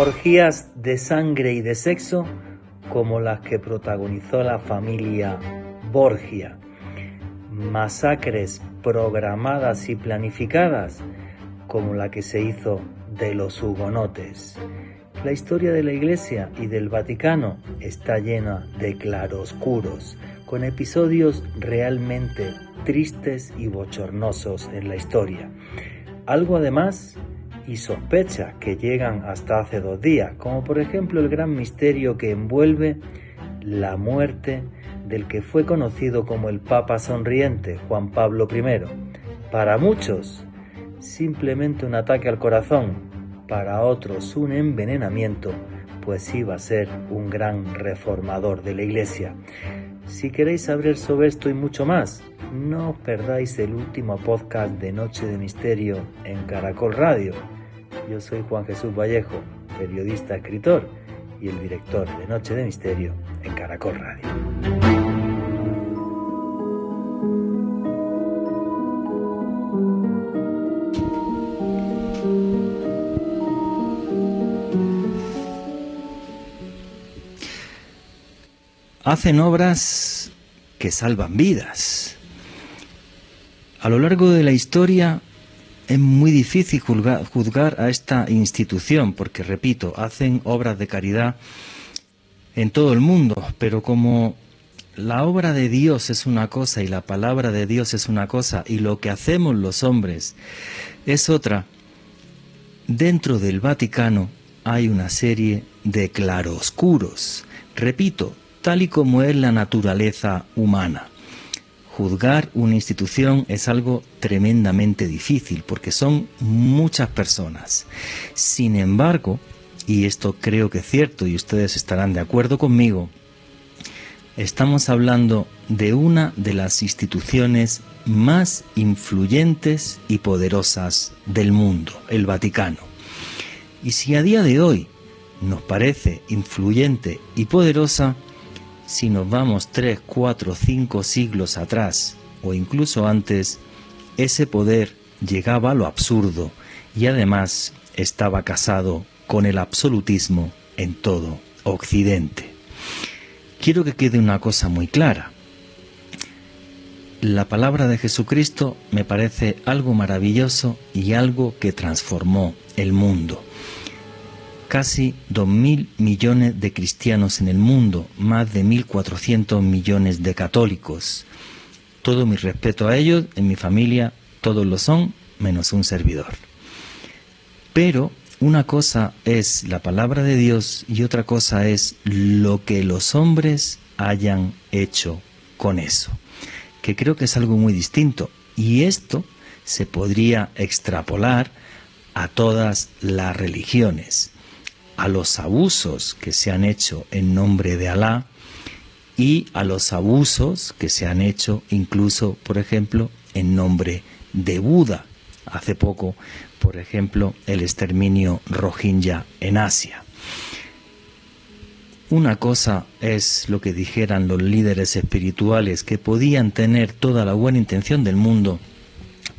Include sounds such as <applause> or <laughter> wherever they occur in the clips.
Orgías de sangre y de sexo como las que protagonizó la familia Borgia. Masacres programadas y planificadas como la que se hizo de los hugonotes. La historia de la Iglesia y del Vaticano está llena de claroscuros, con episodios realmente tristes y bochornosos en la historia. Algo además y sospecha que llegan hasta hace dos días, como por ejemplo el gran misterio que envuelve la muerte del que fue conocido como el Papa Sonriente, Juan Pablo I. Para muchos, simplemente un ataque al corazón, para otros un envenenamiento, pues iba a ser un gran reformador de la Iglesia. Si queréis saber sobre esto y mucho más, no os perdáis el último podcast de Noche de Misterio en Caracol Radio. Yo soy Juan Jesús Vallejo, periodista, escritor y el director de Noche de Misterio en Caracol Radio. Hacen obras que salvan vidas. A lo largo de la historia es muy difícil juzgar, a esta institución, porque, repito, hacen obras de caridad en todo el mundo, pero como la obra de Dios es una cosa y la palabra de Dios es una cosa y lo que hacemos los hombres es otra, dentro del Vaticano hay una serie de claroscuros. Repito, tal y como es la naturaleza humana. Juzgar una institución es algo tremendamente difícil porque son muchas personas. Sin embargo, y esto creo que es cierto y ustedes estarán de acuerdo conmigo, estamos hablando de una de las instituciones más influyentes y poderosas del mundo, el Vaticano. Y si a día de hoy nos parece influyente y poderosa, si nos vamos tres, cuatro, cinco siglos atrás o incluso antes, ese poder llegaba a lo absurdo y además estaba casado con el absolutismo en todo Occidente. Quiero que quede una cosa muy clara. La palabra de Jesucristo me parece algo maravilloso y algo que transformó el mundo casi 2.000 millones de cristianos en el mundo, más de 1.400 millones de católicos. Todo mi respeto a ellos, en mi familia todos lo son, menos un servidor. Pero una cosa es la palabra de Dios y otra cosa es lo que los hombres hayan hecho con eso, que creo que es algo muy distinto. Y esto se podría extrapolar a todas las religiones a los abusos que se han hecho en nombre de Alá y a los abusos que se han hecho incluso, por ejemplo, en nombre de Buda. Hace poco, por ejemplo, el exterminio Rohingya en Asia. Una cosa es lo que dijeran los líderes espirituales que podían tener toda la buena intención del mundo,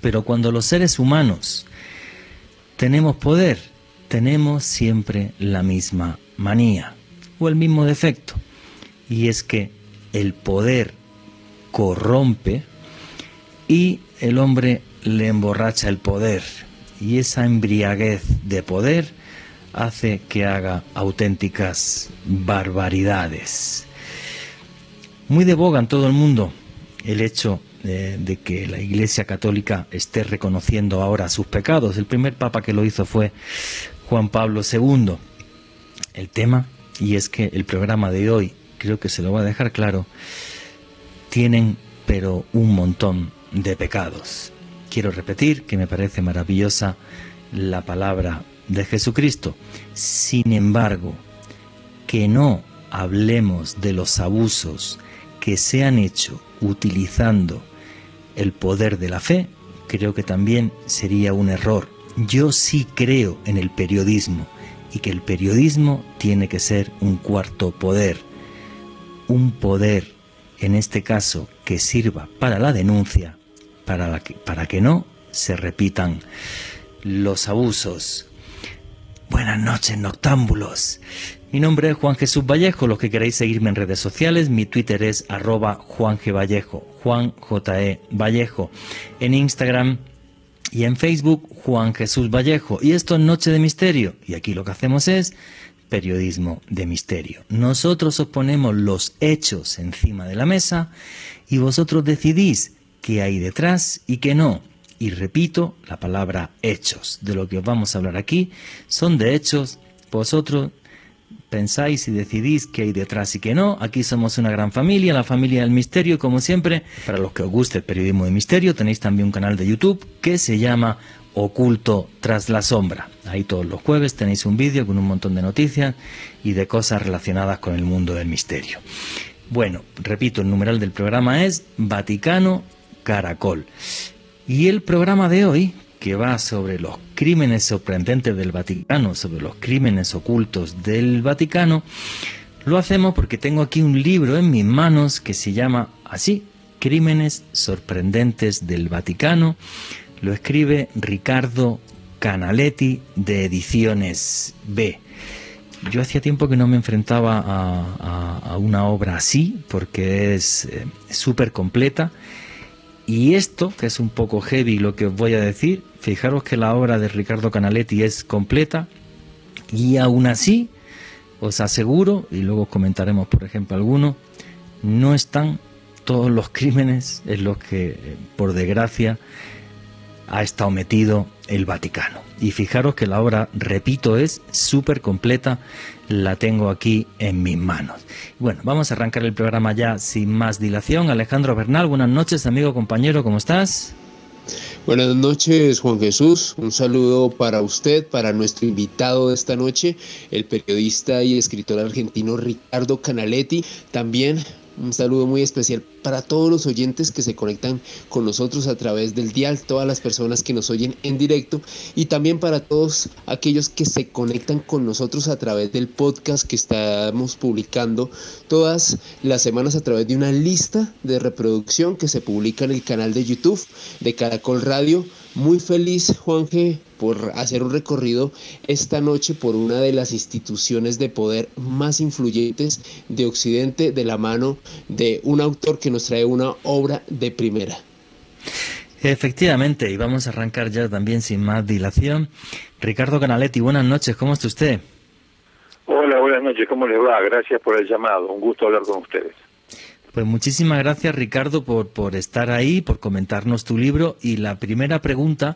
pero cuando los seres humanos tenemos poder tenemos siempre la misma manía o el mismo defecto, y es que el poder corrompe y el hombre le emborracha el poder, y esa embriaguez de poder hace que haga auténticas barbaridades. Muy de boga en todo el mundo el hecho de, de, que la Iglesia Católica esté reconociendo ahora sus pecados. El primer papa que lo hizo fue Juan Pablo II. El tema, y es que el programa de hoy, creo que se lo voy a dejar claro, tienen pero un montón de pecados. Quiero repetir que me parece maravillosa la palabra de Jesucristo. Sin embargo, que no hablemos de los abusos que se han hecho utilizando el poder de la fe, creo que también sería un error yo sí creo en el periodismo y que el periodismo tiene que ser un cuarto poder, un poder, en este caso, que sirva para la denuncia, para, que, para que no se repitan los abusos. Buenas noches, noctámbulos. Mi nombre es Juan Jesús Vallejo. Los que queráis seguirme en redes sociales, mi Twitter es arroba Juan. Vallejo, Juan J. E. Vallejo. En Instagram y en Facebook, Juan Jesús Vallejo. Y esto es Noche de Misterio. Y aquí lo que hacemos es periodismo de misterio. Nosotros os ponemos los hechos encima de la mesa y vosotros decidís qué hay detrás y qué no. Y repito, la palabra hechos. De lo que os vamos a hablar aquí son de hechos. Vosotros pensáis y decidís qué hay detrás y qué no. Aquí somos una gran familia, la familia del misterio, como siempre. Para los que os guste el periodismo de misterio, tenéis también un canal de YouTube que se llama Oculto tras la sombra. Ahí todos los jueves tenéis un vídeo con un montón de noticias y de cosas relacionadas con el mundo del misterio. Bueno, repito, el numeral del programa es Vaticano Caracol. Y el programa de hoy, que va sobre los crímenes sorprendentes del Vaticano, sobre los crímenes ocultos del Vaticano, lo hacemos porque tengo aquí un libro en mis manos que se llama así, Crímenes sorprendentes del Vaticano. Lo escribe Ricardo Canaletti de Ediciones B. Yo hacía tiempo que no me enfrentaba a, una obra así, porque es eh, súper completa y esto, que es un poco heavy lo que os voy a decir, fijaros que la obra de Ricardo Canaletti es completa y aún así os aseguro, y luego comentaremos por ejemplo algunos, no están todos los crímenes en los que, por desgracia, ha estado metido el Vaticano. Y fijaros que la obra, repito, es súper completa, la tengo aquí en mis manos. Bueno, vamos a arrancar el programa ya sin más dilación. Alejandro Bernal, buenas noches, amigo, compañero, ¿cómo estás? Buenas noches, Juan Jesús. Un saludo para usted, para nuestro invitado de esta noche, el periodista y escritor argentino Ricardo Canaletti. También un saludo muy especial para todos los oyentes que se conectan con nosotros a través del dial, todas las personas que nos oyen en directo y también para todos aquellos que se conectan con nosotros a través del podcast que estamos publicando todas las semanas a través de una lista de reproducción que se publica en el canal de YouTube de Caracol Radio. Muy feliz, Juan G por hacer un recorrido esta noche por una de las instituciones de poder más influyentes de Occidente de la mano de un autor que nos trae una obra de primera. Efectivamente, y vamos a arrancar ya también sin más dilación. Ricardo Canaletti, buenas noches, ¿cómo está usted? Hola, buenas noches, ¿cómo le va? Gracias por el llamado, un gusto hablar con ustedes. Pues muchísimas gracias Ricardo por, por estar ahí, por comentarnos tu libro y la primera pregunta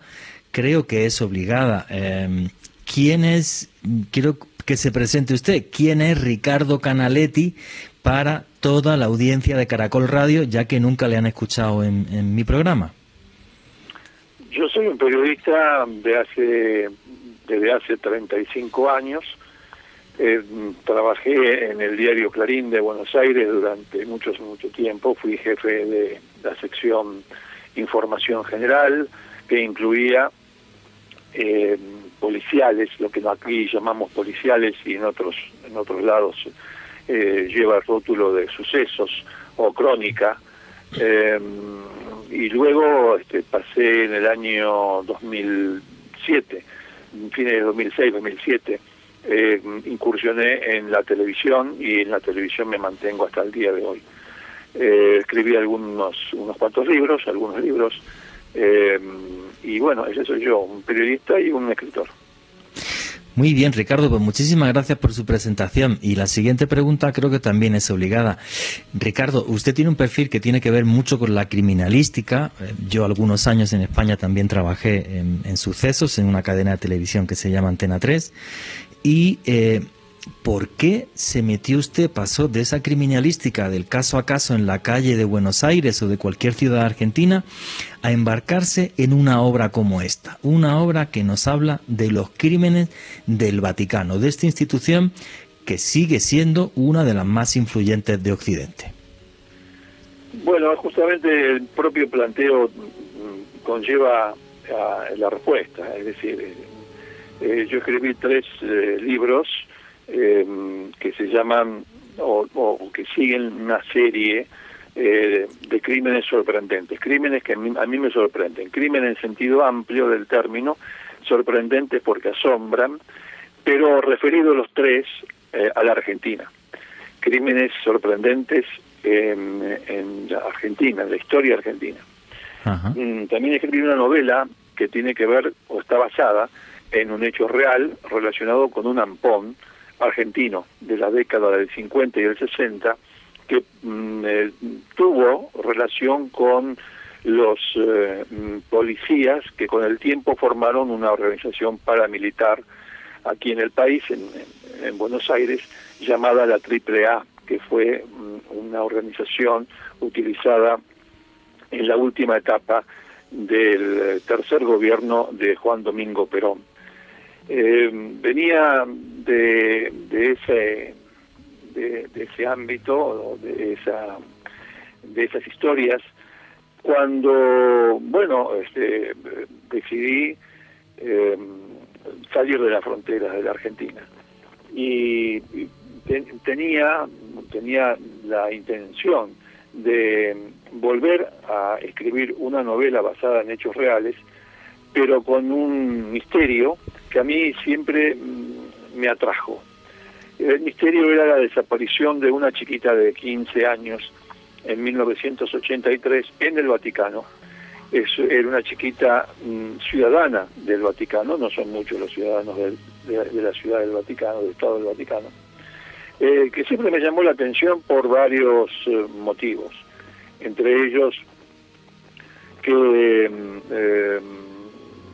creo que es obligada. Em, ¿Quién es, quiero que se presente usted, quién es Ricardo Canaletti para toda la audiencia de Caracol Radio, ya que nunca le han escuchado en, mi programa? Yo soy un periodista de hace, desde hace 35 años. Eh, trabajé en el diario Clarín de Buenos Aires durante mucho, mucho tiempo. Fui jefe de la sección Información General, que incluía eh, policiales, lo que aquí llamamos policiales y en otros en otros lados eh, lleva el rótulo de sucesos o crónica. Eh, y luego este, pasé en el año 2007, fines de 2006, 2007, eh, incursioné en la televisión y en la televisión me mantengo hasta el día de hoy. Eh, escribí algunos unos cuantos libros, algunos libros, eh, y bueno, ese soy yo, un periodista y un escritor. Muy bien, Ricardo, pues muchísimas gracias por su presentación. Y la siguiente pregunta creo que también es obligada. Ricardo, usted tiene un perfil que tiene que ver mucho con la criminalística. Eh, yo algunos años en España también trabajé en, sucesos en una cadena de televisión que se llama Antena 3. Y eh, ¿por qué se metió usted, pasó de esa criminalística del caso a caso en la calle de Buenos Aires o de cualquier ciudad argentina a embarcarse en una obra como esta? Una obra que nos habla de los crímenes del Vaticano, de esta institución que sigue siendo una de las más influyentes de Occidente. Bueno, justamente el propio planteo conlleva la respuesta, es decir, eh, yo escribí tres eh, libros eh, que se llaman o, que siguen una serie eh, de crímenes sorprendentes, crímenes que a mí, a mí me sorprenden, crímenes en sentido amplio del término, sorprendentes porque asombran, pero referido los tres eh, a la Argentina. Crímenes sorprendentes en, la Argentina, en la historia argentina. Mm, también escribí una novela que tiene que ver o está basada en un hecho real relacionado con un ampón argentino de la década del 50 y del 60 que mm, eh, tuvo relación con los eh, mm, policías que con el tiempo formaron una organización paramilitar aquí en el país, en, en Buenos Aires, llamada la AAA, que fue una organización utilizada en la última etapa del tercer gobierno de Juan Domingo Perón. Eh, venía de, ese de, ese ámbito de esa de esas historias cuando bueno este, decidí eh, salir de la frontera de la Argentina. Y, tenía tenía la intención de volver a escribir una novela basada en hechos reales pero con un misterio que a mí siempre mm, me atrajo. El misterio era la desaparición de una chiquita de 15 años en 1983 en el Vaticano. Es, era una chiquita mm, ciudadana del Vaticano, no son muchos los ciudadanos de, la ciudad del Vaticano, del Estado del Vaticano, eh, que siempre me llamó la atención por varios eh, motivos, entre ellos que, mm, eh,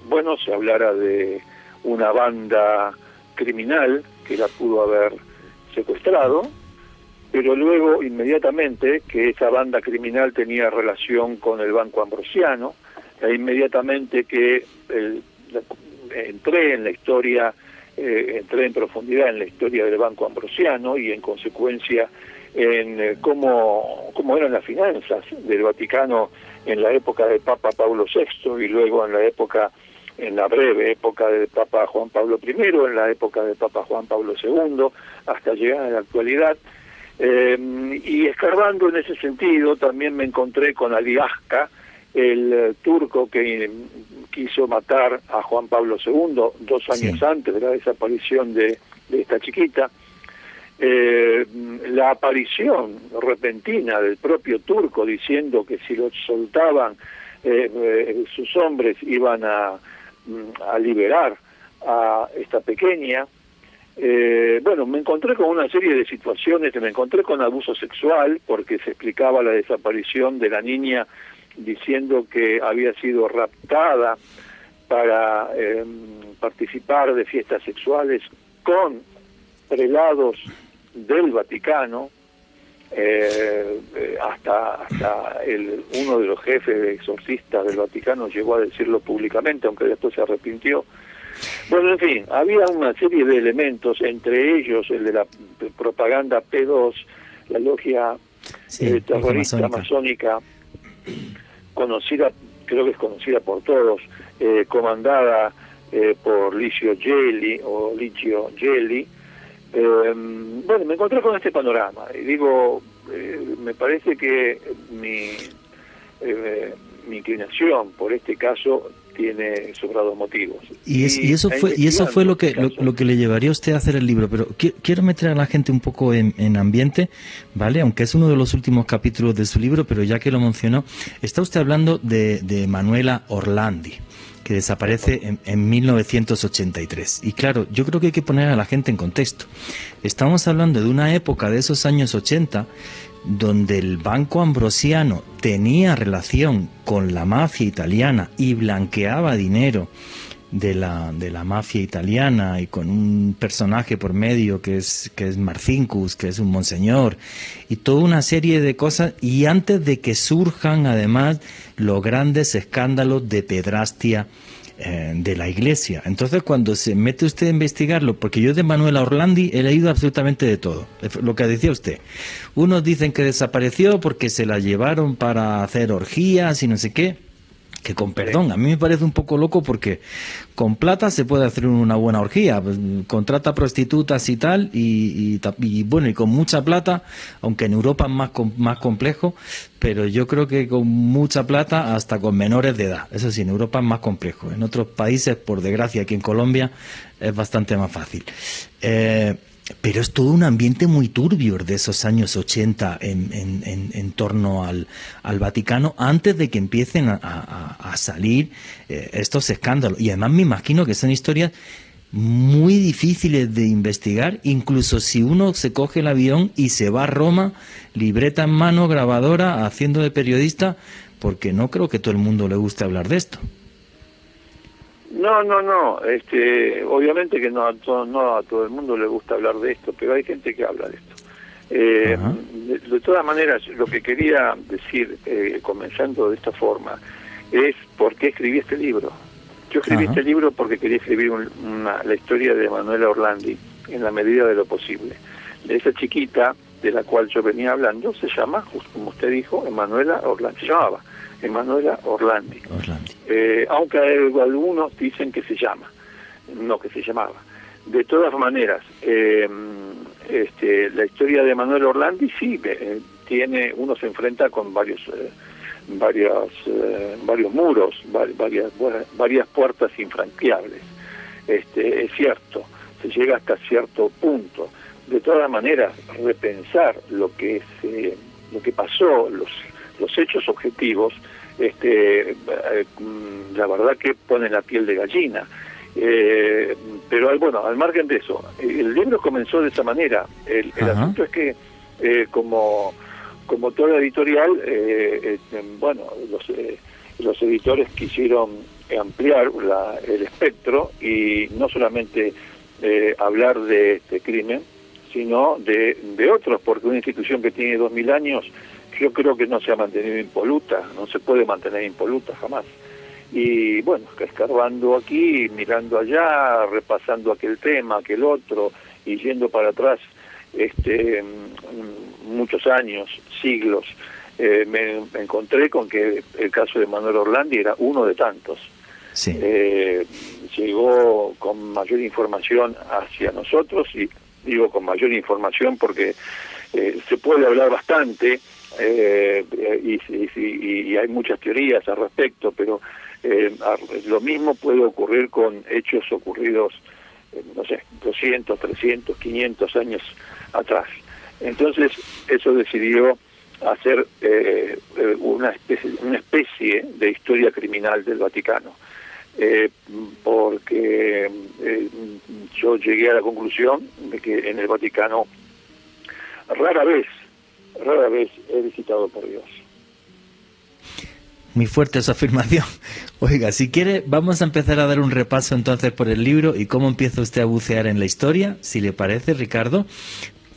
bueno, se hablara de una banda criminal que la pudo haber secuestrado, pero luego inmediatamente que esa banda criminal tenía relación con el Banco Ambrosiano, e inmediatamente que entré en la historia, eh, entré en profundidad en la historia del Banco Ambrosiano y en consecuencia en eh, cómo, cómo eran las finanzas del Vaticano en la época del Papa Pablo VI y luego en la época en la breve época del Papa Juan Pablo I, en la época del Papa Juan Pablo II, hasta llegar a la actualidad. Eh, y escarbando en ese sentido, también me encontré con Ali el eh, turco que quiso matar a Juan Pablo II dos años antes de la desaparición de, esta chiquita. Eh, la aparición repentina del propio turco diciendo que si lo soltaban sus hombres iban a a liberar a esta pequeña. Eh, bueno, me encontré con una serie de situaciones, me encontré con abuso sexual porque se explicaba la desaparición de la niña diciendo que había sido raptada para em, participar de fiestas sexuales con prelados del Vaticano, eh, eh, hasta hasta el uno de los jefes de exorcistas del Vaticano llegó a decirlo públicamente, aunque después se arrepintió. Bueno, en fin, había una serie de elementos, entre ellos el de la propaganda P2, la logia eh, terrorista masónica. conocida, creo que es conocida por todos, eh, comandada por Licio Gelli o Licio Gelli, eh, bueno, me encontré con este panorama y digo, eh, me parece que mi, eh, mi inclinación por este caso tiene sobrados motivos. Y, eso fue y eso fue lo que lo, que le llevaría a usted a hacer el libro. Pero quiero meter a la gente un poco en, ambiente, ¿vale? Aunque es uno de los últimos capítulos de su libro, pero ya que lo mencionó, está usted hablando de, de Manuela Orlandi que desaparece en, 1983. Y claro, yo creo que hay que poner a la gente en contexto. Estamos hablando de una época de esos años 80 donde el Banco Ambrosiano tenía relación con la mafia italiana y blanqueaba dinero de la, de la mafia italiana y con un personaje por medio que es, que es Marcincus, que es un monseñor, y toda una serie de cosas, y antes de que surjan además los grandes escándalos de pedrastia eh, de la iglesia. Entonces cuando se mete usted a investigarlo, porque yo de Manuela Orlandi he leído absolutamente de todo, lo que decía usted. Unos dicen que desapareció porque se la llevaron para hacer orgías y no sé qué que con perdón, a mí me parece un poco loco porque con plata se puede hacer una buena orgía, pues, contrata prostitutas y tal, y, bueno, y con mucha plata, aunque en Europa es más, más complejo, pero yo creo que con mucha plata hasta con menores de edad, eso sí, en Europa es más complejo, en otros países, por desgracia, aquí en Colombia es bastante más fácil. Eh, pero es todo un ambiente muy turbio de esos años 80 en, torno al, Vaticano antes de que empiecen a, salir eh, estos escándalos. Y además me imagino que son historias muy difíciles de investigar, incluso si uno se coge el avión y se va a Roma, libreta en mano, grabadora, haciendo de periodista, porque no creo que todo el mundo le guste hablar de esto. No, no, no. Este, obviamente que no a, todo, no a todo el mundo le gusta hablar de esto, pero hay gente que habla de esto. Eh, de, todas maneras, lo que quería decir, eh, comenzando de esta forma, es por qué escribí este libro. Yo escribí este libro porque quería escribir una, la historia de Manuela Orlandi, en la medida de lo posible. De esa chiquita de la cual yo venía hablando, se llama, como usted dijo, Emanuela Orlandi, se llamaba Emanuela Orlandi. Eh, aunque algunos dicen que se llama, no que se llamaba. De todas maneras, eh, este, la historia de Emanuela Orlandi sí eh, tiene, uno se enfrenta con varios, varias, varios muros, varias, varias puertas infranqueables. Este, es cierto, se llega hasta cierto punto. De todas maneras, repensar lo que se, lo que pasó, los los hechos objetivos, este, eh, la verdad que ponen la piel de gallina. Eh, pero bueno, al margen de eso, el libro comenzó de esa manera. El, asunto es que, eh, como, como toda editorial, bueno, los, los editores quisieron ampliar el espectro y no solamente hablar de este crimen, sino de, de otros, porque una institución que tiene dos mil años yo creo que no se ha mantenido impoluta, no se puede mantener impoluta jamás. Y bueno, escarbando aquí, mirando allá, repasando aquel tema, aquel otro, y yendo para atrás este, mm, muchos años, siglos, eh, me, encontré con que el caso de Manuel Orlandi era uno de tantos. Eh, llegó con mayor información hacia nosotros, y digo con mayor información porque eh, se puede hablar bastante eh, y, hay muchas teorías al respecto, pero eh, lo mismo puede ocurrir con hechos ocurridos, eh, no sé, 200, 300, 500 años atrás. Entonces, eso decidió hacer eh, una, especie, una especie de historia criminal del Vaticano. porque yo llegué a la conclusión de que en el Vaticano rara vez rara vez he visitado por Dios. Muy fuerte esa afirmación. <laughs> Oiga, si quiere, vamos a empezar a dar un repaso entonces por el libro y cómo empieza usted a bucear en la historia, si le parece, Ricardo.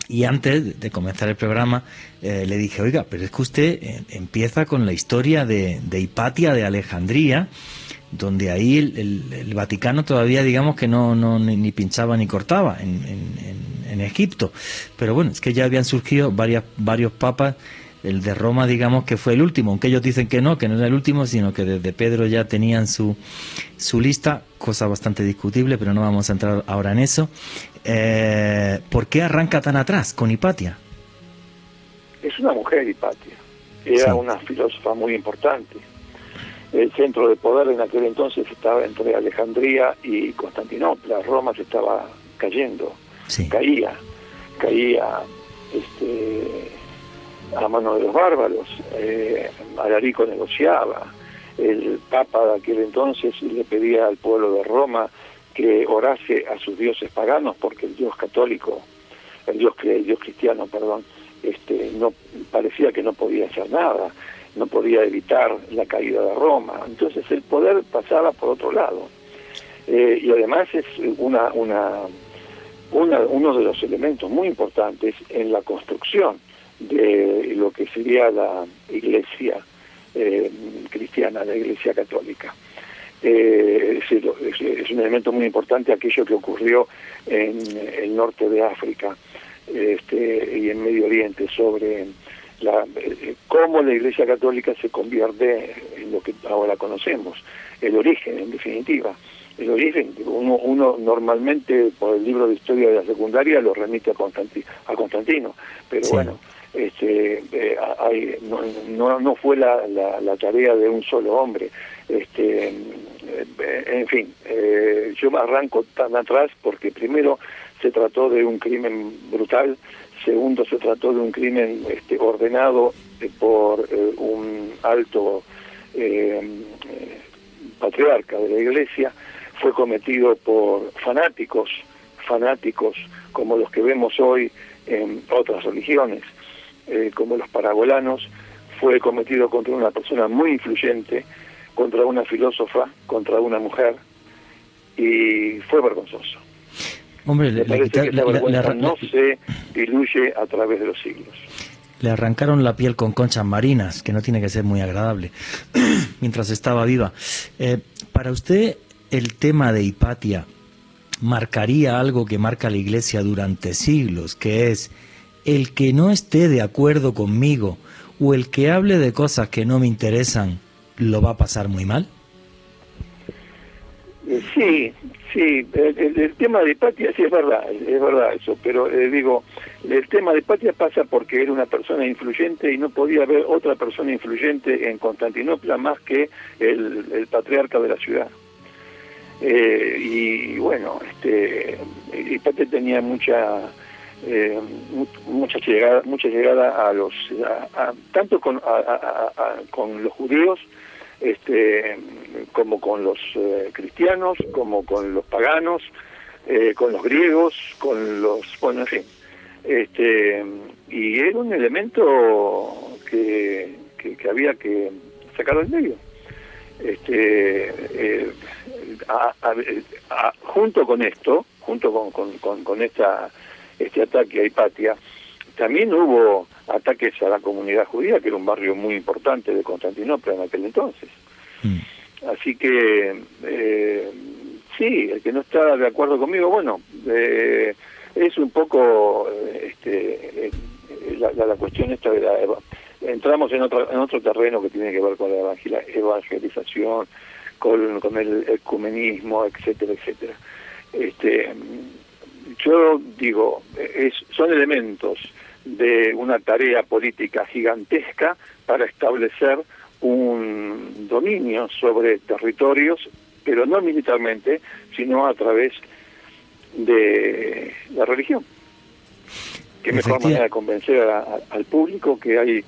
Y antes de comenzar el programa, eh, le dije, oiga, pero es que usted eh, empieza con la historia de, de Hipatia de Alejandría, donde ahí el, Vaticano todavía digamos que no, no ni, pinchaba ni cortaba en, en, Egipto. Pero bueno, es que ya habían surgido varias, varios papas, el de Roma digamos que fue el último, aunque ellos dicen que no, que no era el último, sino que desde Pedro ya tenían su, su lista, cosa bastante discutible, pero no vamos a entrar ahora en eso. Eh, ¿Por qué arranca tan atrás con Hipatia? Es una mujer Hipatia, era una filósofa muy importante el centro de poder en aquel entonces estaba entre Alejandría y Constantinopla, Roma se estaba cayendo, caía, caía este, a mano de los bárbaros, eh, Alarico negociaba, el Papa de aquel entonces le pedía al pueblo de Roma que orase a sus dioses paganos porque el Dios católico, el Dios, el Dios cristiano, perdón, este, no parecía que no podía hacer nada no podía evitar la caída de Roma. Entonces el poder pasaba por otro lado. Eh, y además es una, una, uno de los elementos muy importantes en la construcción de lo que sería la iglesia eh, cristiana, la iglesia católica. Eh, es, es, un elemento muy importante aquello que ocurrió en el norte de África este, y en Medio Oriente sobre la, eh, cómo la Iglesia Católica se convierte en lo que ahora conocemos, el origen, en definitiva. El origen, uno, uno normalmente por el libro de historia de la secundaria lo remite a, a Constantino, pero bueno, este, eh, hay, no, no, fue la, la, tarea de un solo hombre. Este, eh, en fin, eh, yo arranco tan atrás porque primero se trató de un crimen brutal, segundo se trató de un crimen este, ordenado por un alto patriarca de la iglesia, fue cometido por fanáticos, fanáticos como los que vemos hoy en otras religiones, eh, como los parabolanos, fue cometido contra una persona muy influyente, contra una filósofa, contra una mujer, y fue vergonzoso. Hombre, le, no se diluye a través de los siglos. Le arrancaron la piel con conchas marinas, que no tiene que ser muy agradable, <clears throat> mientras estaba viva. Eh, para usted, el tema de Hipatia marcaría algo que marca la Iglesia durante siglos, que es el que no esté de acuerdo conmigo o el que hable de cosas que no me interesan, lo va a pasar muy mal? Eh, sí, sí, el, tema de Hipatia sí es verdad, es verdad eso, pero eh, digo, el tema de Hipatia pasa porque era una persona influyente y no podía haber otra persona influyente en Constantinopla más que el, patriarca de la ciudad. Eh, y, bueno, este, Hipatia tenía mucha eh, mucha llegada mucha llegada a los tanto con con los judíos este como con los eh, cristianos como con los paganos eh, con los griegos con los bueno en fin. Este y era un elemento que, que, había que sacarlo del medio. Este eh, junto con esto junto con, con, con, con esta este ataque a Hipatia, también hubo ataques a la comunidad judía, que era un barrio muy importante de Constantinopla en aquel entonces. Mm. Así que, eh, sí, el que no está de acuerdo conmigo, bueno, eh, es un poco este, eh, la, la, cuestión esta de la... Entramos en otro, en otro terreno que tiene que ver con la evangelización, con, con el ecumenismo, etcétera, etcétera. Este, yo digo, es, son elementos de una tarea política gigantesca para establecer un dominio sobre territorios, pero no militarmente, sino a través de la religión. Qué mejor manera de convencer al público que hay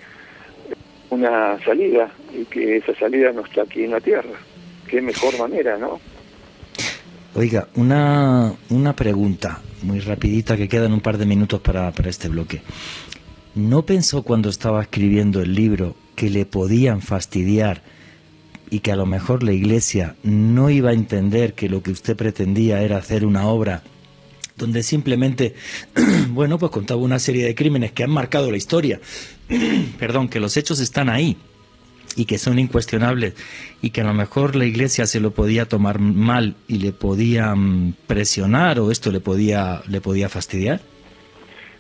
una salida y que esa salida no está aquí en la tierra. Qué mejor manera, ¿no? Oiga, una, una pregunta muy rapidita que quedan un par de minutos para, para este bloque. ¿No pensó cuando estaba escribiendo el libro que le podían fastidiar y que a lo mejor la iglesia no iba a entender que lo que usted pretendía era hacer una obra donde simplemente, <clears throat> bueno, pues contaba una serie de crímenes que han marcado la historia, <clears throat> perdón, que los hechos están ahí, y que son incuestionables y que a lo mejor la iglesia se lo podía tomar mal y le podía mm, presionar o esto le podía le podía fastidiar?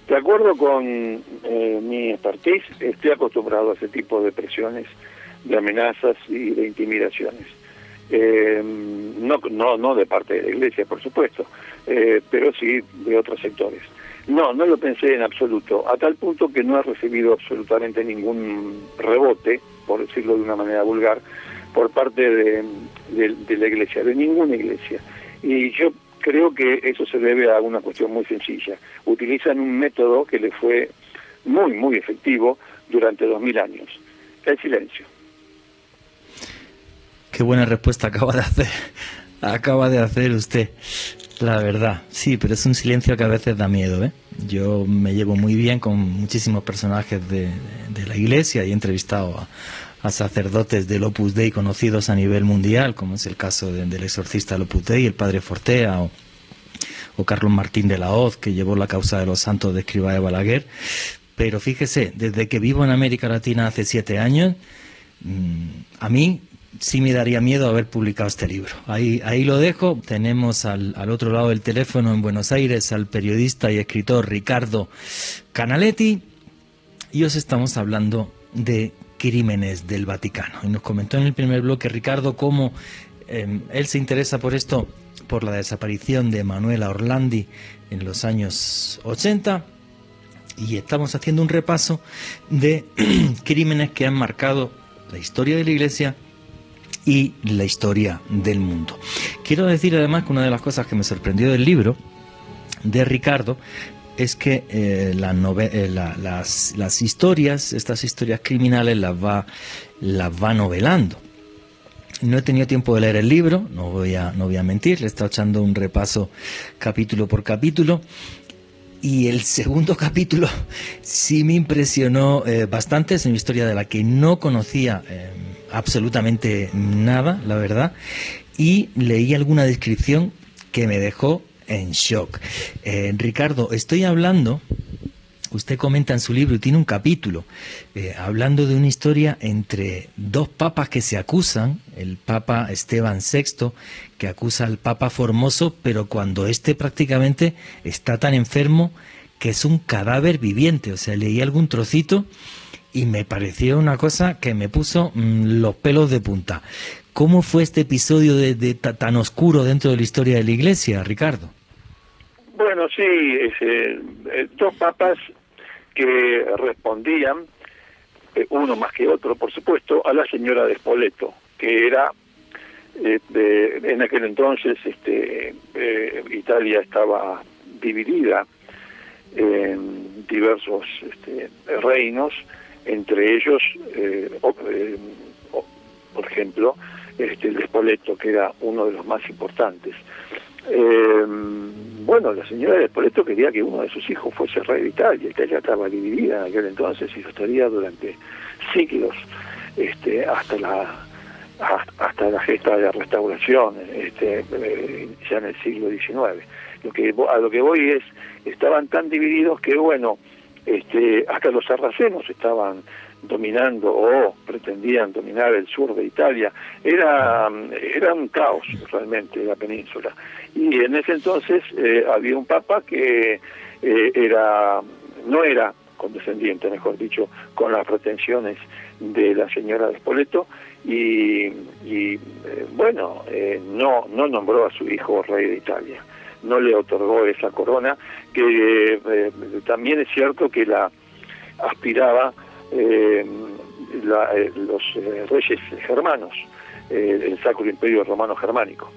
De acuerdo con eh, mi expertise, estoy acostumbrado a ese tipo de presiones, de amenazas y de intimidaciones. Eh, no, no, no de parte de la iglesia, por supuesto, eh, pero sí de otros sectores. No, no lo pensé en absoluto, a tal punto que no he recibido absolutamente ningún rebote por decirlo de una manera vulgar, por parte de, la iglesia, de ninguna iglesia. Y yo creo que eso se debe a una cuestión muy sencilla. Utilizan un método que le fue muy, muy efectivo durante dos mil años, el silencio. Qué buena respuesta acaba de hacer, acaba de hacer usted. La verdad, sí, pero es un silencio que a veces da miedo. ¿eh? Yo me llevo muy bien con muchísimos personajes de, la iglesia y he entrevistado a, sacerdotes del Opus Dei conocidos a nivel mundial, como es el caso del exorcista del Opus Dei, el padre Fortea o, o, Carlos Martín de la Hoz, que llevó la causa de los santos de Escriba de Balaguer. Pero fíjese, desde que vivo en América Latina hace siete años, mm, a mí sí me daría miedo haber publicado este libro. Ahí, ahí lo dejo. Tenemos al, al, otro lado del teléfono en Buenos Aires al periodista y escritor Ricardo Canaletti. y os estamos hablando de crímenes del Vaticano. Y nos comentó en el primer bloque Ricardo cómo em, él se interesa por esto, por la desaparición de Manuela Orlandi en los años 80 y estamos haciendo un repaso de <clears throat> crímenes que han marcado la historia de la Iglesia y la historia del mundo. Quiero decir además que una de las cosas que me sorprendió del libro de Ricardo es que eh, eh, las, historias, estas historias criminales las va, las va novelando. No he tenido tiempo de leer el libro, no voy a, no voy a mentir, le he estado echando un repaso capítulo por capítulo y el segundo <laughs> capítulo sí me impresionó eh, bastante, es una historia de la que no conocía absolutamente nada, la verdad, y leí alguna descripción que me dejó en shock. Eh, Ricardo, estoy hablando Usted comenta en su libro y tiene un capítulo eh, hablando de una historia entre dos papas que se acusan, el Papa Esteban VI, que acusa al Papa Formoso, pero cuando éste prácticamente está tan enfermo que es un cadáver viviente. O sea, leí algún trocito y me pareció una cosa que me puso mm, los pelos de punta. ¿Cómo fue este episodio de, tan oscuro dentro de la historia de la Iglesia, Ricardo? Bueno, sí, eh, dos papas que respondían, eh, uno más que otro, por supuesto, a la señora de Spoleto, que era, eh, en aquel entonces este, Italia estaba dividida en diversos este, reinos, entre ellos, por ejemplo, este, el de Spoleto, que era uno de los más importantes. Eh, bueno, la señora de Spoleto quería que uno de sus hijos fuese rey de Italia. Italia estaba dividida en aquel entonces y lo estaría durante siglos, este, hasta la hasta la gesta de la restauración, este, eh, ya en el siglo XIX. Lo que a lo que voy es, estaban tan divididos que bueno, este, hasta los sarracenos estaban dominando o pretendían dominar el sur de Italia. Era, era un caos realmente la península. Y en ese entonces eh, había un papa que eh, era no era condescendiente, mejor dicho, con las pretensiones de la señora de Spoleto y, y eh, bueno, no, no nombró a su hijo rey de Italia, no le otorgó esa corona, que también es cierto que la aspiraba eh, eh, los eh, reyes germanos, el Sacro Imperio Romano Germánico.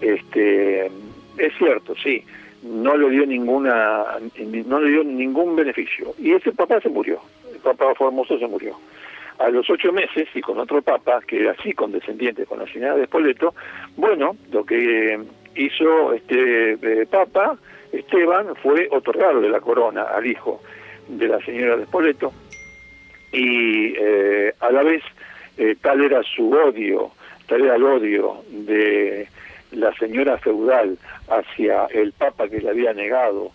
Este, es cierto, sí, no le dio ninguna, no le dio ningún beneficio. Y ese papá se murió, el papá Formoso se murió. A los ocho meses, y con otro papa, que era así condescendiente con la señora de Spoleto, bueno, lo que hizo este papa, Esteban, fue otorgarle la corona al hijo de la señora de Spoleto, y eh, a la vez eh, tal era su odio, tal era el odio de la señora feudal hacia el papa que le había negado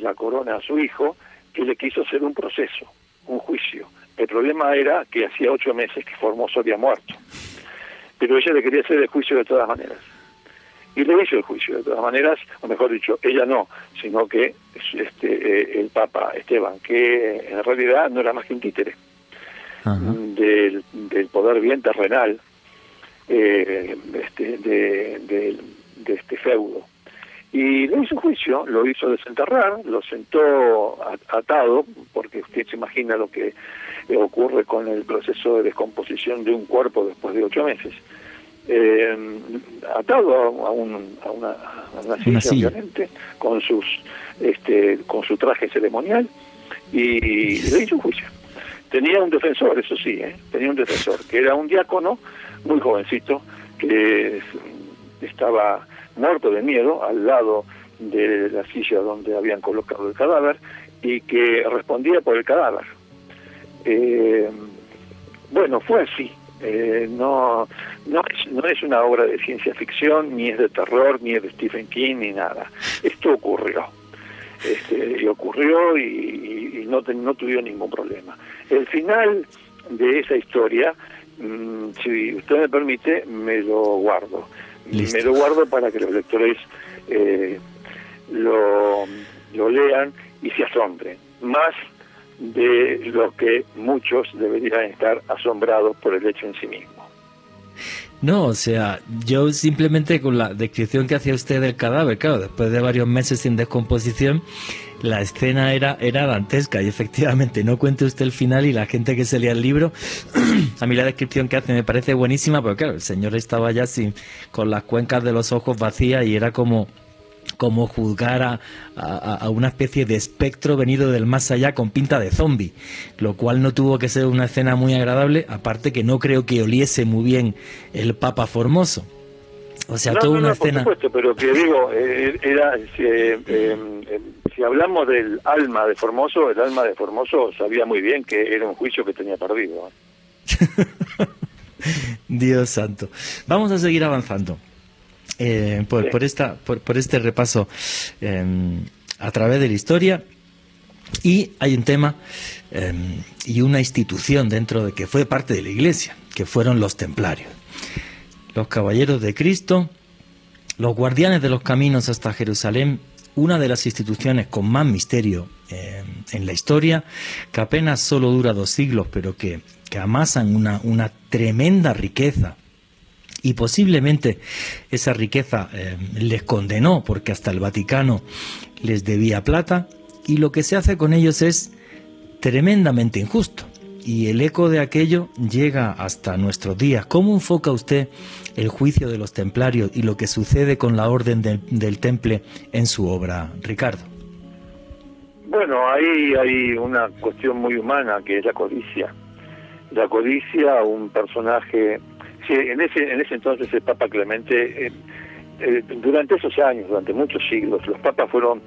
la corona a su hijo, que le quiso hacer un proceso, un juicio. El problema era que hacía ocho meses que Formoso había muerto, pero ella le quería hacer el juicio de todas maneras. Y le hizo el juicio de todas maneras, o mejor dicho, ella no, sino que este, eh, el Papa Esteban, que en realidad no era más que un títere del, del, poder bien terrenal eh, este, de, de, este feudo. Y le hizo juicio, lo hizo desenterrar, lo sentó atado, porque usted se imagina lo que ocurre con el proceso de descomposición de un cuerpo después de ocho meses. Eh, atado a, un, a, una, a silla, con sus este, con su traje ceremonial y le hizo juicio. Tenía un defensor, eso sí, ¿eh? tenía un defensor, que era un diácono muy jovencito, que estaba muerto de miedo al lado de la silla donde habían colocado el cadáver y que respondía por el cadáver. Eh, bueno, fue así. Eh, no, no, es, no es una obra de ciencia ficción, ni es de terror, ni es de Stephen King, ni nada. Esto ocurrió. Este, y ocurrió y, no, no tuvieron ningún problema. El final de esa historia, mm, si usted me permite, me lo guardo. Me lo guardo para que los lectores eh, lo, lo lean y se asombren. Más de lo que muchos deberían estar asombrados por el hecho en sí mismo. No, o sea, yo simplemente con la descripción que hacía usted del cadáver, claro, después de varios meses sin descomposición, la escena era, era dantesca y efectivamente no cuente usted el final y la gente que se lea el libro, <clears throat> a mí la descripción que hace me parece buenísima, pero claro, el señor estaba ya sin, con las cuencas de los ojos vacías y era como como juzgar a, a, una especie de espectro venido del más allá con pinta de zombie, lo cual no tuvo que ser una escena muy agradable, aparte que no creo que oliese muy bien el Papa Formoso. O sea, toda una escena. Por supuesto, pero que digo, eh, era. Eh, eh, si hablamos del alma de Formoso, el alma de Formoso sabía muy bien que era un juicio que tenía perdido. <laughs> Dios santo. Vamos a seguir avanzando. Eh, por, esta, por, este repaso em, a través de la historia. Y hay un tema em, y una institución dentro de que fue parte de la Iglesia, que fueron los templarios. Los caballeros de Cristo, los guardianes de los caminos hasta Jerusalén, una de las instituciones con más misterio em, en la historia, que apenas solo dura dos siglos, pero que, que amasan una, una tremenda riqueza y posiblemente esa riqueza eh, les condenó porque hasta el Vaticano les debía plata y lo que se hace con ellos es tremendamente injusto. Y el eco de aquello llega hasta nuestros días. ¿Cómo enfoca usted el juicio de los templarios y lo que sucede con la orden del temple en su obra, Ricardo? Bueno, ahí hay una cuestión muy humana que es la codicia. La codicia, un personaje Sí, en ese, en ese entonces el Papa Clemente, eh, eh, durante esos años, durante muchos siglos, los papas fueron,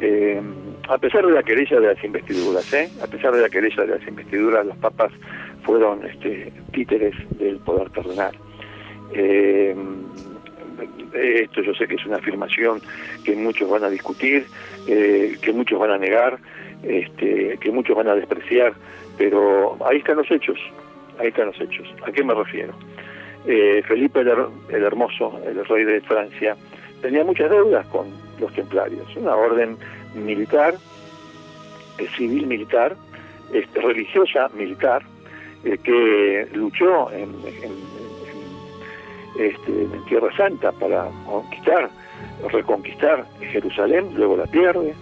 eh, a pesar de la querella de las investiduras, a pesar de la querella de las investiduras, los papas fueron este, títeres del poder terrenal. esto yo sé que es una afirmación que muchos van a discutir, que muchos van a negar, este, que muchos van a despreciar, pero ahí están los hechos, ahí están los hechos. ¿A qué me refiero? Eh, Felipe el, Hermoso, el rey de Francia, tenía muchas deudas con los templarios, una orden militar, eh, civil militar, este, religiosa militar, eh, que luchó en, este, en, Tierra Santa para conquistar, reconquistar Jerusalén, luego la pierde,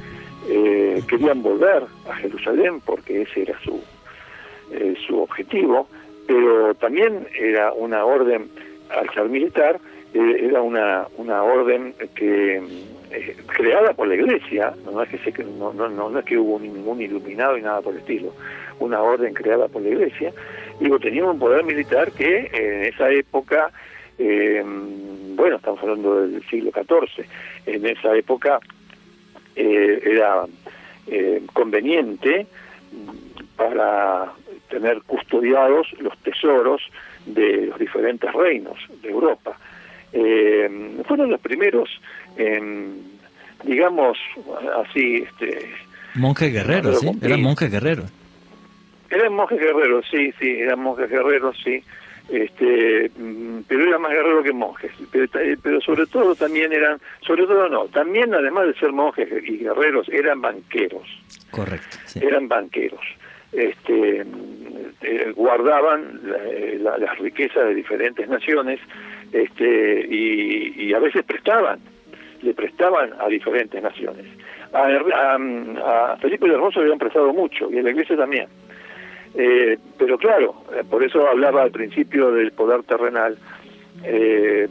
querían volver a Jerusalén porque ese era su, su objetivo, pero también era una orden, al ser militar, eh, era una, una orden que eh, creada por la iglesia, no es que, no, no, no, es que hubo ningún iluminado y nada por el estilo, una orden creada por la iglesia, digo, tenía un poder militar que en esa época, eh, bueno, estamos hablando del siglo XIV, en esa época era conveniente para tener custodiados los tesoros de los diferentes reinos de Europa. Eh, fueron los primeros, digamos así, este, monjes guerreros, sí, eran monjes guerreros. Eran monjes guerreros, sí, sí, eran monjes guerreros, sí. Este, mm, pero eran más guerreros que monjes. Pero, pero sobre todo también eran, sobre todo no, también además de ser monjes y guerreros, eran banqueros. Correcto. Eran banqueros este, eh, guardaban las riquezas de diferentes naciones este, y, a veces prestaban, le prestaban a diferentes naciones. A, Felipe de Hermoso le habían prestado mucho y a la iglesia también. Eh, pero claro, eh, por eso hablaba al principio del poder terrenal, que,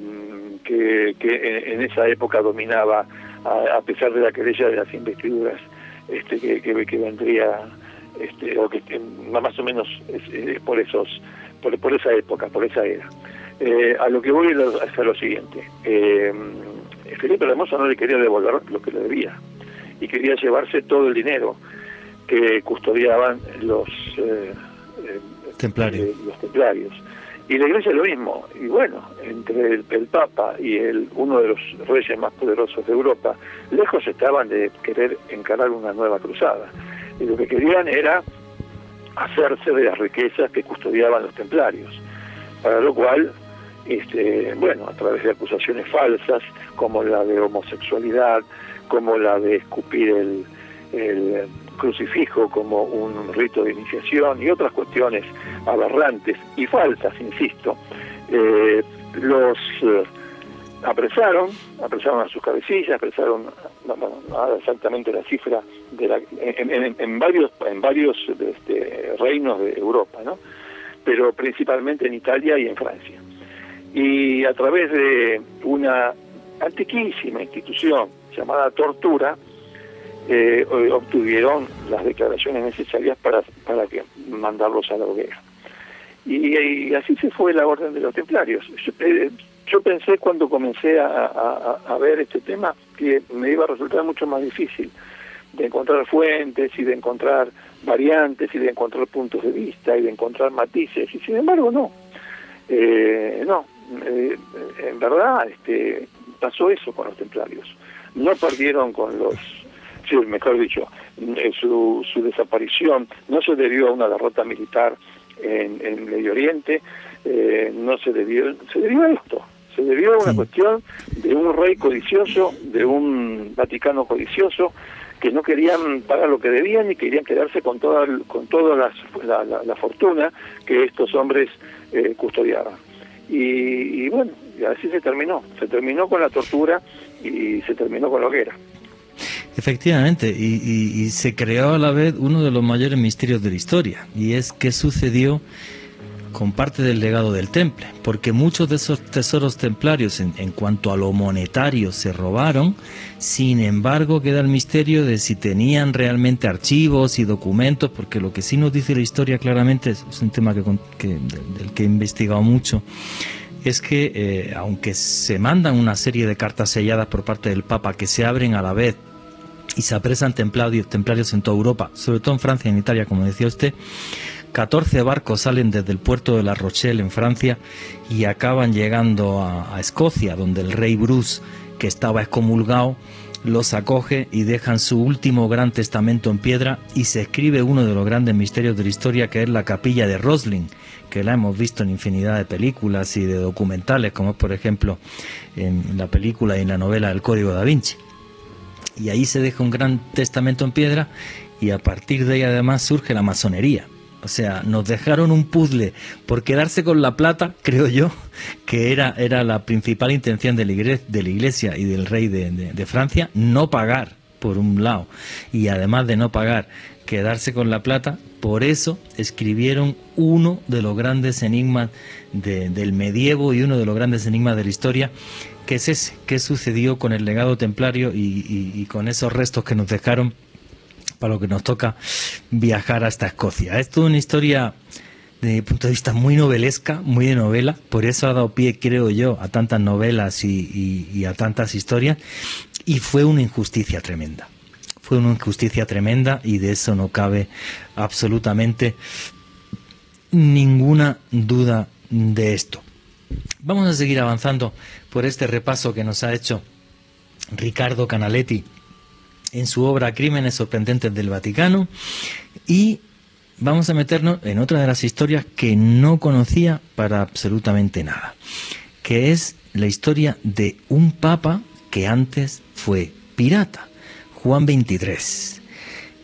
en, esa época dominaba, a, pesar de la querella de las investiduras, este, que vendría este, o que, más o menos es, por esos por, por, esa época, por esa era. Eh, a lo que voy a hacer lo siguiente. Eh, Felipe Hermoso no le quería devolver lo que le debía y quería llevarse todo el dinero que custodiaban los eh, templarios. los templarios. Y la iglesia lo mismo. Y bueno, entre el, el, Papa y el uno de los reyes más poderosos de Europa, lejos estaban de querer encarar una nueva cruzada y lo que querían era hacerse de las riquezas que custodiaban los templarios, para lo cual, este, bueno, a través de acusaciones falsas, como la de homosexualidad, como la de escupir el, crucifijo como un rito de iniciación y otras cuestiones aberrantes y falsas, insisto, eh, los eh, apresaron, apresaron a sus cabecillas, apresaron no, exactamente la cifra de la, en, varios en varios este, reinos de Europa, ¿no? pero principalmente en Italia y en Francia. Y a través de una antiquísima institución llamada tortura, eh, obtuvieron las declaraciones necesarias para, para que mandarlos a la hoguera. Y, así se fue la orden de los templarios. Yo, eh, pensé cuando comencé a, ver este tema que me iba a resultar mucho más difícil de encontrar fuentes y de encontrar variantes y de encontrar puntos de vista y de encontrar matices y sin embargo no. Eh, no en verdad este pasó eso con los templarios. No perdieron con los sí, mejor dicho eh, su, su desaparición no se debió a una derrota militar en, en Medio Oriente eh, no se debió se debió a esto se debió a una cuestión de un rey codicioso de un Vaticano codicioso que no querían pagar lo que debían y querían quedarse con toda con toda la, la, fortuna que estos hombres eh, custodiaban. Y, y bueno así se terminó. Se terminó con la tortura y se terminó con la hoguera. Efectivamente, y, se creó a la vez uno de los mayores misterios de la historia, y es qué sucedió con parte del legado del temple, porque muchos de esos tesoros templarios en, cuanto a lo monetario se robaron, sin embargo queda el misterio de si tenían realmente archivos y documentos, porque lo que sí nos dice la historia claramente es, un tema que, del que he investigado mucho, es que eh, aunque se mandan una serie de cartas selladas por parte del Papa que se abren a la vez y se apresan templarios, templarios en toda Europa, sobre todo en Francia y en Italia, como decía usted. 14 barcos salen desde el puerto de La Rochelle en Francia y acaban llegando a, Escocia, donde el rey Bruce, que estaba excomulgado, los acoge y dejan su último gran testamento en piedra y se escribe uno de los grandes misterios de la historia que es la capilla de Rosling, que la hemos visto en infinidad de películas y de documentales, como por ejemplo en la película y en la novela El Código da Vinci y ahí se deja un gran testamento en piedra y a partir de ahí además surge la masonería. O sea, nos dejaron un puzzle por quedarse con la plata, <laughs> creo yo, que era, era la principal intención de la, iglesia, y del rey de, de, Francia, no pagar, por un lado, y además de no pagar, quedarse con la plata, por eso escribieron uno de los grandes enigmas del medievo y uno de los grandes enigmas de la historia, que es ese, qué sucedió con el legado templario y, con esos restos que nos dejaron para lo que nos toca viajar hasta Escocia. Es toda una historia desde mi punto de vista muy novelesca, muy de novela, por eso ha dado pie, creo yo, a tantas novelas y, a tantas historias, y fue una injusticia tremenda. Fue una injusticia tremenda y de eso no cabe absolutamente ninguna duda de esto. Vamos a seguir avanzando por este repaso que nos ha hecho Ricardo Canaletti en su obra Crímenes sorprendentes del Vaticano y vamos a meternos en otra de las historias que no conocía para absolutamente nada, que es la historia de un papa que antes fue pirata, Juan XXIII.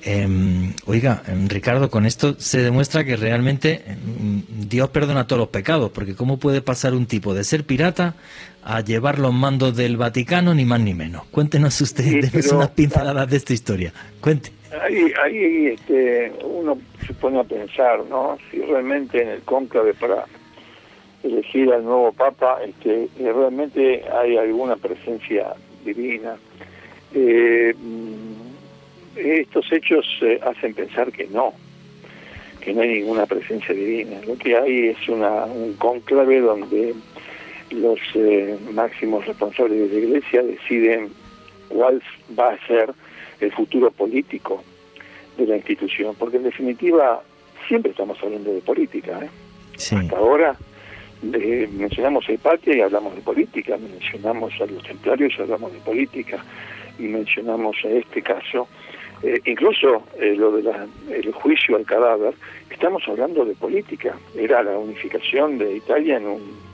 Em, oiga, em, Ricardo, con esto se demuestra que realmente em, Dios perdona todos los pecados, porque ¿cómo puede pasar un tipo de ser pirata a llevar los mandos del Vaticano, ni más ni menos? Cuéntenos usted, <laughs> unas pinceladas de esta historia. Cuente. Ahí, ahí este, uno se pone a pensar, ¿no? Si realmente en el cónclave para elegir al nuevo Papa, este, realmente hay alguna presencia divina. Eh, estos hechos eh, hacen pensar que no, que no hay ninguna presencia divina. Lo que hay es una, un conclave donde los eh, máximos responsables de la Iglesia deciden cuál va a ser el futuro político de la institución, porque en definitiva siempre estamos hablando de política. ¿eh? Hasta ahora mencionamos a Hipatia y hablamos de política, mencionamos a los templarios y hablamos de política, y mencionamos a este caso eh, incluso eh, lo del juicio al cadáver, estamos hablando de política, era la unificación de Italia en un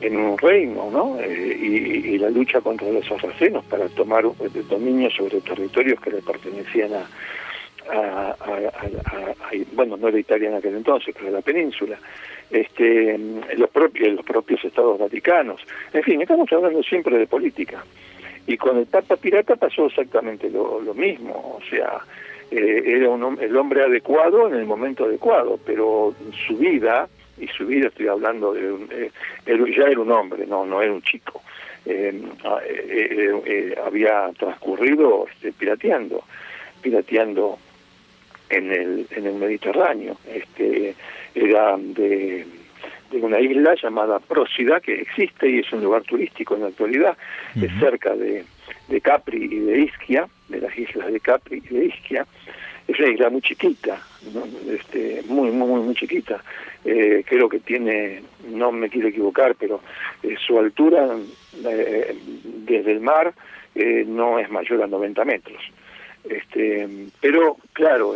en un reino, ¿no? Eh, y, la lucha contra los sarracenos para tomar el dominio sobre territorios que le pertenecían a, a, bueno, no era Italia en aquel entonces, pero la península, este, los, propios, los propios estados vaticanos. En fin, estamos hablando siempre de política. Y con el Papa Pirata pasó exactamente lo, mismo, o sea, eh, era un, el hombre adecuado en el momento adecuado, pero su vida, y su vida estoy hablando de, un, eh, ya era un hombre, no, no era un chico, eh, había transcurrido este, pirateando, pirateando en el, en el Mediterráneo, este, era de de una isla llamada Prósida, que existe y es un lugar turístico en la actualidad, es cerca de, de, Capri y de Ischia, de las islas de Capri y de Ischia. Es una isla muy chiquita, este, muy, muy, muy chiquita. Eh, creo que tiene, no me quiero equivocar, pero eh, su altura eh, desde el mar no es mayor a 90 metros. Este, pero claro,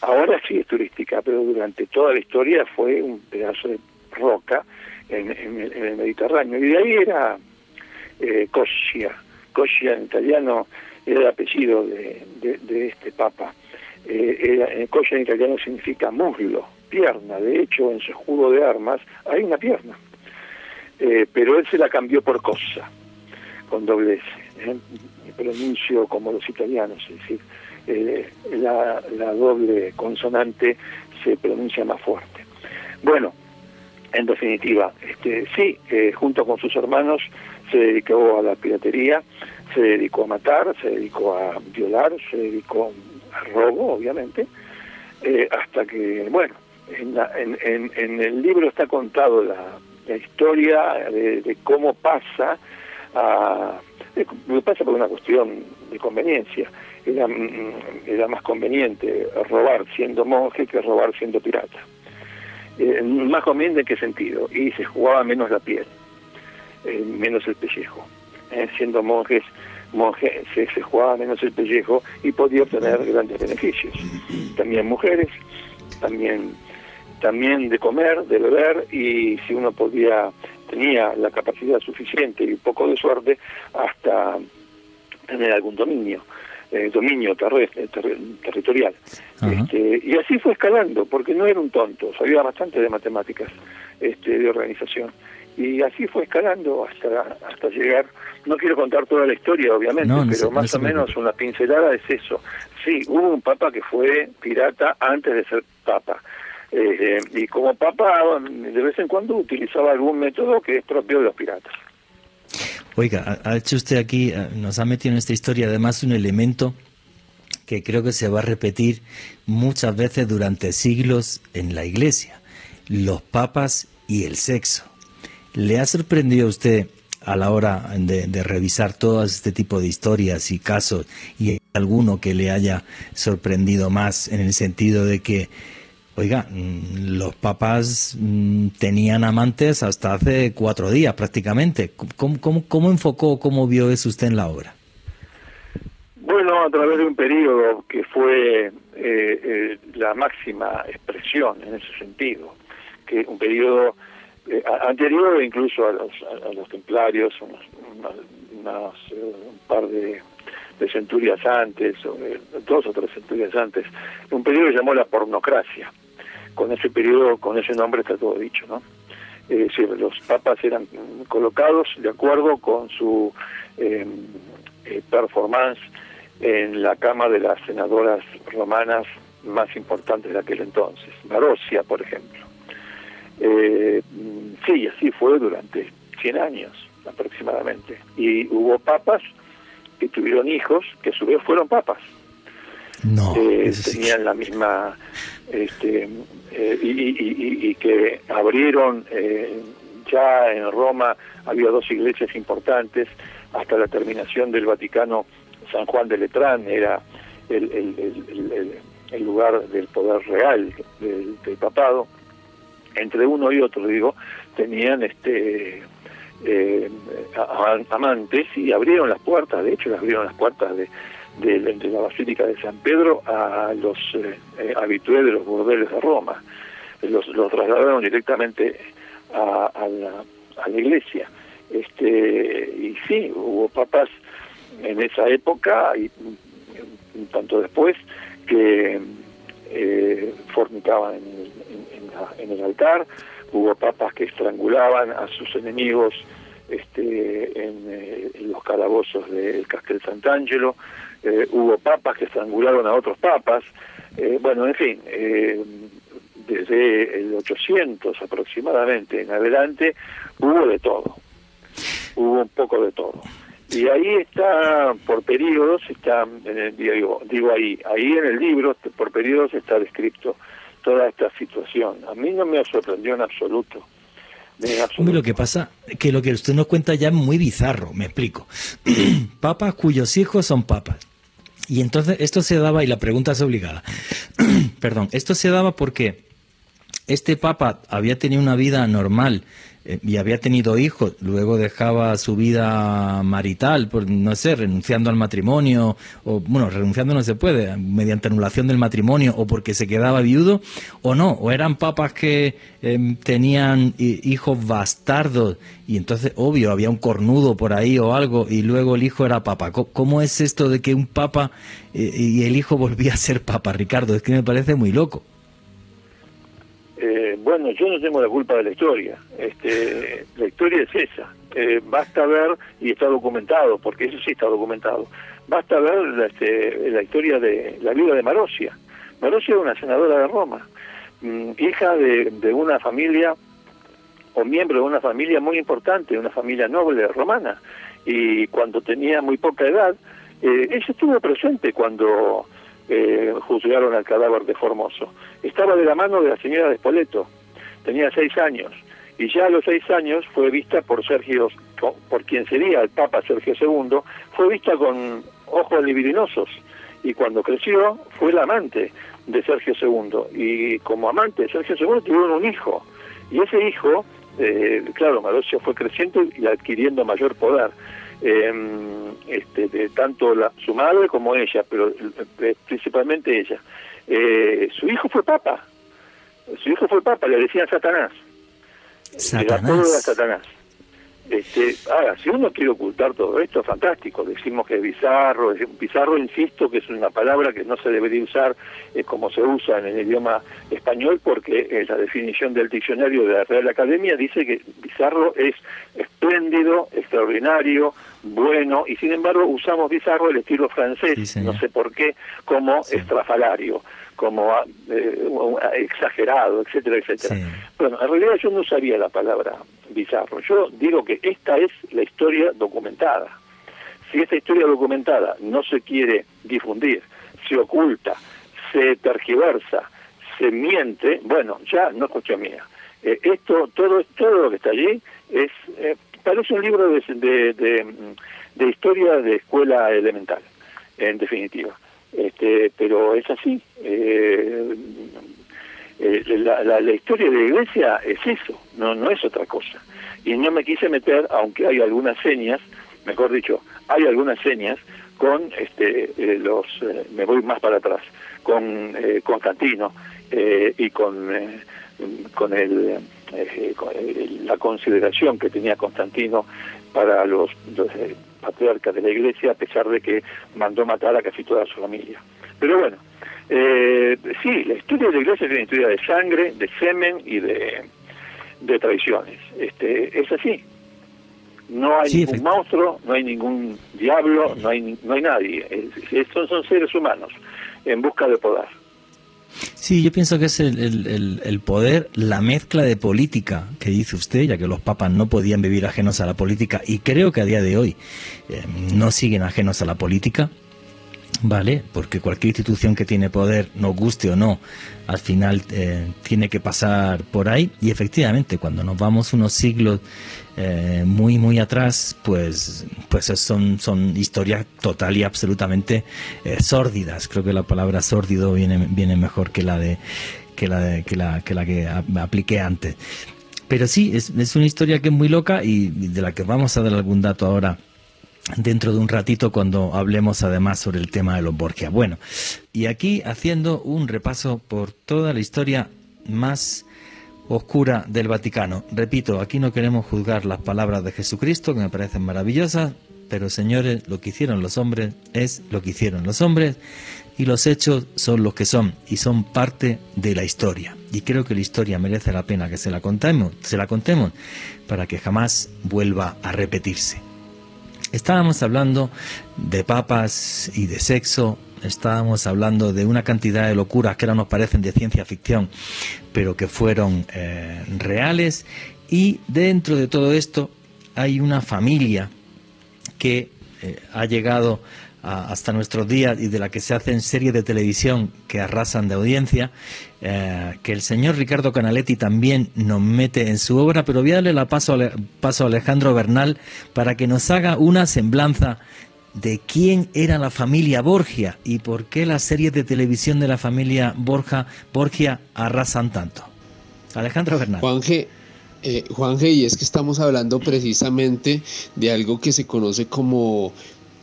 ahora sí es turística, pero durante toda la historia fue un pedazo de roca en, el, Mediterráneo. Y de ahí era eh, Coscia. en italiano era el apellido de, este papa. Eh, eh, en italiano significa muslo, pierna. De hecho, en su escudo de armas hay una pierna. Eh, pero él se la cambió por cosa, con doble S. ¿eh? Pronuncio como los italianos, es decir, la, la doble consonante se pronuncia más fuerte. Bueno, en definitiva, este, sí, eh, junto con sus hermanos se dedicó a la piratería, se dedicó a matar, se dedicó a violar, se dedicó al robo, obviamente, eh, hasta que, bueno, en, en, el libro está contado la, historia de, cómo pasa a... pasa por una cuestión de conveniencia. Mm, era más conveniente robar siendo monje que robar siendo pirata. Eh, más conveniente en qué sentido, y se jugaba menos la piel, eh, menos el pellejo. Eh, siendo monjes, monjes se, jugaba menos el pellejo y podía obtener grandes beneficios. También mujeres, también también de comer, de beber y si uno podía tenía la capacidad suficiente y poco de suerte hasta tener algún dominio. Eh, dominio terrestre, territorial. Este, y así fue escalando, porque no era un tonto, sabía bastante de matemáticas, este, de organización. Y así fue escalando hasta, hasta llegar, no quiero contar toda la historia, obviamente, pero más o menos una pincelada es eso. Sí, hubo un papa que fue pirata antes de ser papa. Eh, y como papa, de vez en cuando utilizaba algún método que es propio de los piratas. Oiga, ha hecho usted aquí, eh, nos ha metido en esta historia además un elemento que creo que se va a repetir muchas veces durante siglos en la Iglesia, los papas y el sexo. ¿Le ha sorprendido a usted a la hora de, de, revisar todo este tipo de historias y casos y alguno que le haya sorprendido más en el sentido de que Oiga, mm, los papas mm, tenían amantes hasta hace cuatro días prácticamente. ¿Cómo, enfocó, cómo vio eso usted en la obra? Bueno, a través de un periodo que fue eh, eh, la máxima expresión en ese sentido, que un periodo eh, anterior incluso a los, a, los templarios, un par de, centurias antes, o dos o tres centurias antes, un periodo que llamó la pornocracia con ese periodo, con ese nombre está todo dicho, ¿no? Eh, los papas eran colocados de acuerdo con su em, eh, performance en la cama de las senadoras romanas más importantes de aquel entonces, Marosia, por ejemplo. Eh, sí, así fue durante 100 años aproximadamente. Y hubo papas que tuvieron hijos que a su vez fueron papas. No, eh, tenían la misma este, eh, y, que abrieron eh, ya en Roma había dos iglesias importantes hasta la terminación del Vaticano San Juan de Letrán era el, el, lugar del poder real del, papado. Entre uno y otro digo tenían este eh, amantes y abrieron las puertas de hecho abrieron las puertas de de, la Basílica de San Pedro a los eh, eh habitués de los burdeles de Roma. Los, los trasladaron directamente a, la, a la iglesia. Este, y sí, hubo papas en esa época y un tanto después que eh, fornicaban en, el altar, hubo papas que estrangulaban a sus enemigos este, en, eh, los calabozos del Castel Sant'Angelo, eh, hubo papas que estrangularon a otros papas, eh, bueno, en fin, desde el 800 aproximadamente en adelante hubo de todo, hubo un poco de todo. Y ahí está, por periodos, está, en el, digo, digo ahí, ahí en el libro, por periodos está descrito toda esta situación. A mí no me sorprendió en absoluto. Lo que pasa es que lo que usted nos cuenta ya es muy bizarro, me explico. <clears throat> papas cuyos hijos son papas. Y entonces esto se daba, y la pregunta es obligada, <clears throat> perdón, esto se daba porque este papa había tenido una vida normal eh, y había tenido hijos, luego dejaba su vida marital, por, no sé, renunciando al matrimonio, o bueno, renunciando no se puede, mediante anulación del matrimonio, o porque se quedaba viudo, o no, o eran papas que em, tenían hijos bastardos, y entonces, obvio, había un cornudo por ahí o algo, y luego el hijo era papa. ¿Cómo es esto de que un papa eh, y el hijo volvía a ser papa, Ricardo? Es que me parece muy loco. Eh, bueno, yo no tengo la culpa de la historia. Este, la historia es esa. Eh, basta ver, y está documentado, porque eso sí está documentado, basta ver la, este, la historia de la vida de Marosia. Marosia era una senadora de Roma, mm, hija de, una familia, o miembro de una familia muy importante, una familia noble romana. Y cuando tenía muy poca edad, eh, ella estuvo presente cuando eh, juzgaron al cadáver de Formoso. Estaba de la mano de la señora de Spoleto, tenía seis años, y ya a los seis años fue vista por Sergio, por quien sería el Papa Sergio II, fue vista con ojos libidinosos, y cuando creció fue la amante de Sergio II, y como amante de Sergio II tuvieron un hijo, y ese hijo, eh, claro, Marosio fue creciendo y adquiriendo mayor poder eh, este, de tanto la, su madre como ella, pero eh, principalmente ella. Eh, su hijo fue papa, su hijo fue papa, le decían Satanás. Satanás. Satanás. Este, ahora, si uno quiere ocultar todo esto, fantástico. Decimos que es bizarro. bizarro, insisto, que es una palabra que no se debería usar eh, como se usa en el idioma español, porque eh, la definición del diccionario de la Real Academia dice que bizarro es espléndido, extraordinario, bueno, y sin embargo usamos bizarro el estilo francés, no sé por qué, como estrafalario como eh, exagerado, etcétera, etcétera. Bueno, en realidad yo no usaría la palabra bizarro. Yo digo que esta es la historia documentada. Si esta historia documentada no se quiere difundir, se oculta, se tergiversa, se miente, bueno, ya no es mía. Eh, esto, todo, todo lo que está allí es eh, parece un libro de, de, de historia de escuela elemental, en definitiva. Este, pero es así. Eh, eh, la, la, historia de la iglesia es eso, no, no es otra cosa. Y no me quise meter, aunque hay algunas señas, mejor dicho, hay algunas señas con este, eh, los, me voy más para atrás, con Constantino y con, con, el, con la consideración que tenía Constantino para los, los patriarca de la iglesia, a pesar de que mandó matar a casi toda su familia. Pero bueno, eh, sí, la historia de la iglesia es una historia de sangre, de semen y de, de traiciones. Este, es así. No hay ningún monstruo, no hay ningún diablo, no hay, no hay nadie. Estos son seres humanos en busca de poder. Sí, yo pienso que es el, poder, la mezcla de política que dice usted, ya que los papas no podían vivir ajenos a la política y creo que a día de hoy eh, no siguen ajenos a la política, ¿vale? Porque cualquier institución que tiene poder, nos guste o no, al final eh, tiene que pasar por ahí. Y efectivamente cuando nos vamos unos siglos eh, muy muy atrás pues pues son son historias total y absolutamente eh, sórdidas. Creo que la palabra sórdido viene viene mejor que la de que la de, que la que la que apliqué antes. Pero sí es, es una historia que es muy loca y de la que vamos a dar algún dato ahora dentro de un ratito cuando hablemos además sobre el tema de los Borgia. Bueno, y aquí haciendo un repaso por toda la historia más oscura del Vaticano. Repito, aquí no queremos juzgar las palabras de Jesucristo, que me parecen maravillosas, pero señores, lo que hicieron los hombres es lo que hicieron los hombres, y los hechos son los que son y son parte de la historia. Y creo que la historia merece la pena que se la contemos, se la contemos para que jamás vuelva a repetirse. Estábamos hablando de papas y de sexo, estábamos hablando de una cantidad de locuras que ahora nos parecen de ciencia ficción, pero que fueron eh, reales. Y dentro de todo esto hay una familia que eh, ha llegado hasta nuestros días y de la que se hacen series de televisión que arrasan de audiencia, eh, que el señor Ricardo Canaletti también nos mete en su obra, pero voy a darle la paso, paso a Alejandro Bernal para que nos haga una semblanza de quién era la familia Borgia y por qué las series de televisión de la familia Borja, Borgia arrasan tanto. Alejandro Bernal. Juanje, eh, Juanje, y es que estamos hablando precisamente de algo que se conoce como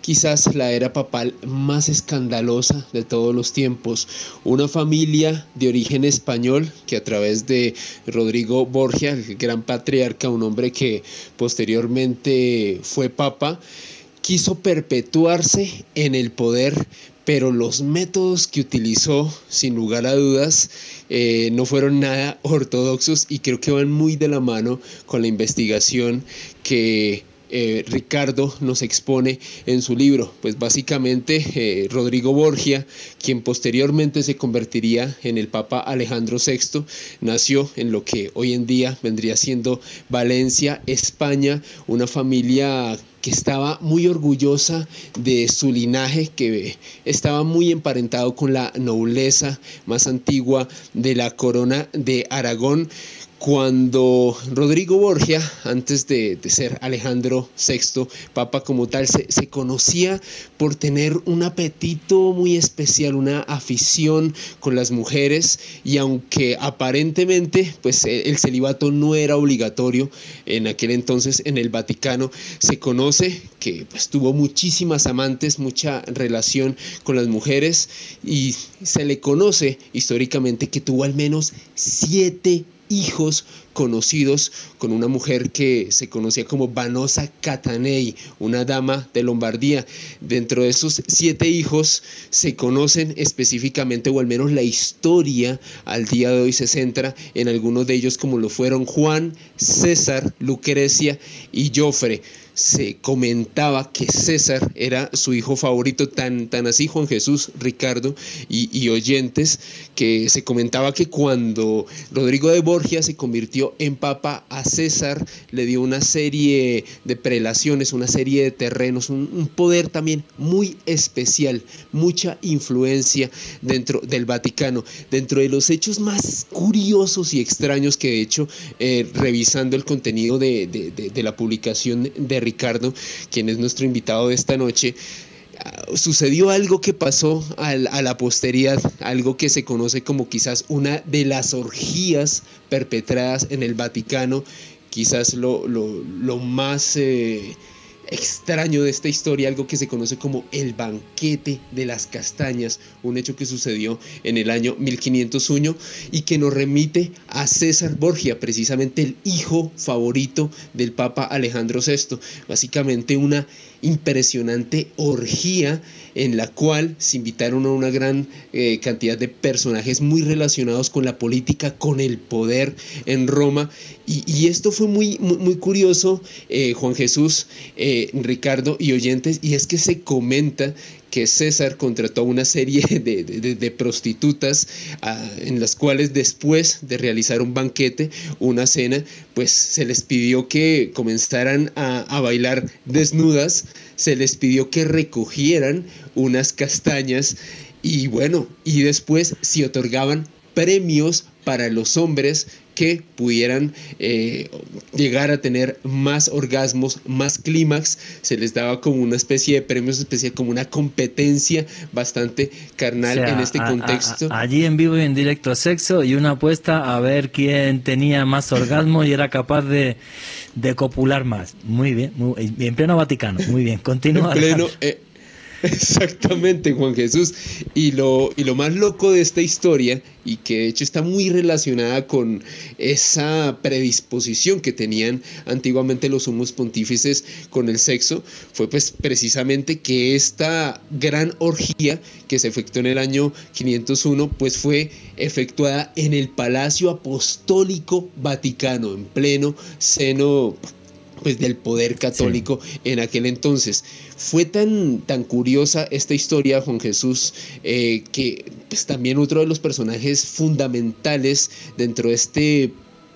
quizás la era papal más escandalosa de todos los tiempos. Una familia de origen español que a través de Rodrigo Borgia, el gran patriarca, un hombre que posteriormente fue papa, quiso perpetuarse en el poder, pero los métodos que utilizó, sin lugar a dudas, eh, no fueron nada ortodoxos y creo que van muy de la mano con la investigación que eh, Ricardo nos expone en su libro. Pues básicamente eh, Rodrigo Borgia, quien posteriormente se convertiría en el Papa Alejandro VI, nació en lo que hoy en día vendría siendo Valencia, España, una familia que estaba muy orgullosa de su linaje, que estaba muy emparentado con la nobleza más antigua de la corona de Aragón cuando Rodrigo Borgia, antes de, ser Alejandro VI, papa como tal, se, conocía por tener un apetito muy especial, una afición con las mujeres y aunque aparentemente pues e, el celibato no era obligatorio en aquel entonces en el Vaticano, se conoce que pues, tuvo muchísimas amantes, mucha relación con las mujeres y se le conoce históricamente que tuvo al menos siete hijos conocidos con una mujer que se conocía como Vanosa Catanei, una dama de Lombardía. Dentro de esos siete hijos se conocen específicamente, o al menos la historia al día de hoy se centra en algunos de ellos como lo fueron Juan, César, Lucrecia y Jofre se comentaba que César era su hijo favorito, tan, tan así Juan Jesús, Ricardo y, oyentes, que se comentaba que cuando Rodrigo de Borgia se convirtió en papa a César, le dio una serie de prelaciones, una serie de terrenos, un, poder también muy especial, mucha influencia dentro del Vaticano. Dentro de los hechos más curiosos y extraños que he hecho, eh, revisando el contenido de, de la publicación de Ricardo, quien es nuestro invitado de esta noche, ah, sucedió algo que pasó a la posteridad, algo que se conoce como quizás una de las orgías perpetradas en el Vaticano, quizás lo, más... Eh, extraño de esta historia, algo que se conoce como el banquete de las castañas, un hecho que sucedió en el año 1501 y que nos remite a César Borgia, precisamente el hijo favorito del Papa Alejandro VI, básicamente una impresionante orgía en la cual se invitaron a una gran eh, cantidad de personajes muy relacionados con la política, con el poder en Roma. Y, esto fue muy, muy, curioso, eh, Juan Jesús, eh, Ricardo y oyentes, y es que se comenta que César contrató una serie <laughs> de, prostitutas ah, en las cuales después de realizar un banquete, una cena, pues se les pidió que comenzaran a, a bailar desnudas, se les pidió que recogieran unas castañas y bueno, y después si otorgaban premios para los hombres que pudieran eh, llegar a tener más orgasmos, más clímax, se les daba como una especie de premios especial, como una competencia bastante carnal en este contexto. allí en vivo y en directo sexo y una apuesta a ver quién tenía más orgasmos y era capaz de, de copular más. Muy bien, en pleno Vaticano, muy bien, continúa. En pleno, eh, Exactamente, Juan Jesús. Y lo, y lo más loco de esta historia, y que de hecho está muy relacionada con esa predisposición que tenían antiguamente los sumos pontífices con el sexo, fue pues precisamente que esta gran orgía que se efectuó en el año 501, pues fue efectuada en el Palacio Apostólico Vaticano, en pleno seno pues del poder católico en aquel entonces. Fue tan, tan curiosa esta historia, Juan Jesús, eh, que pues también otro de los personajes fundamentales dentro de este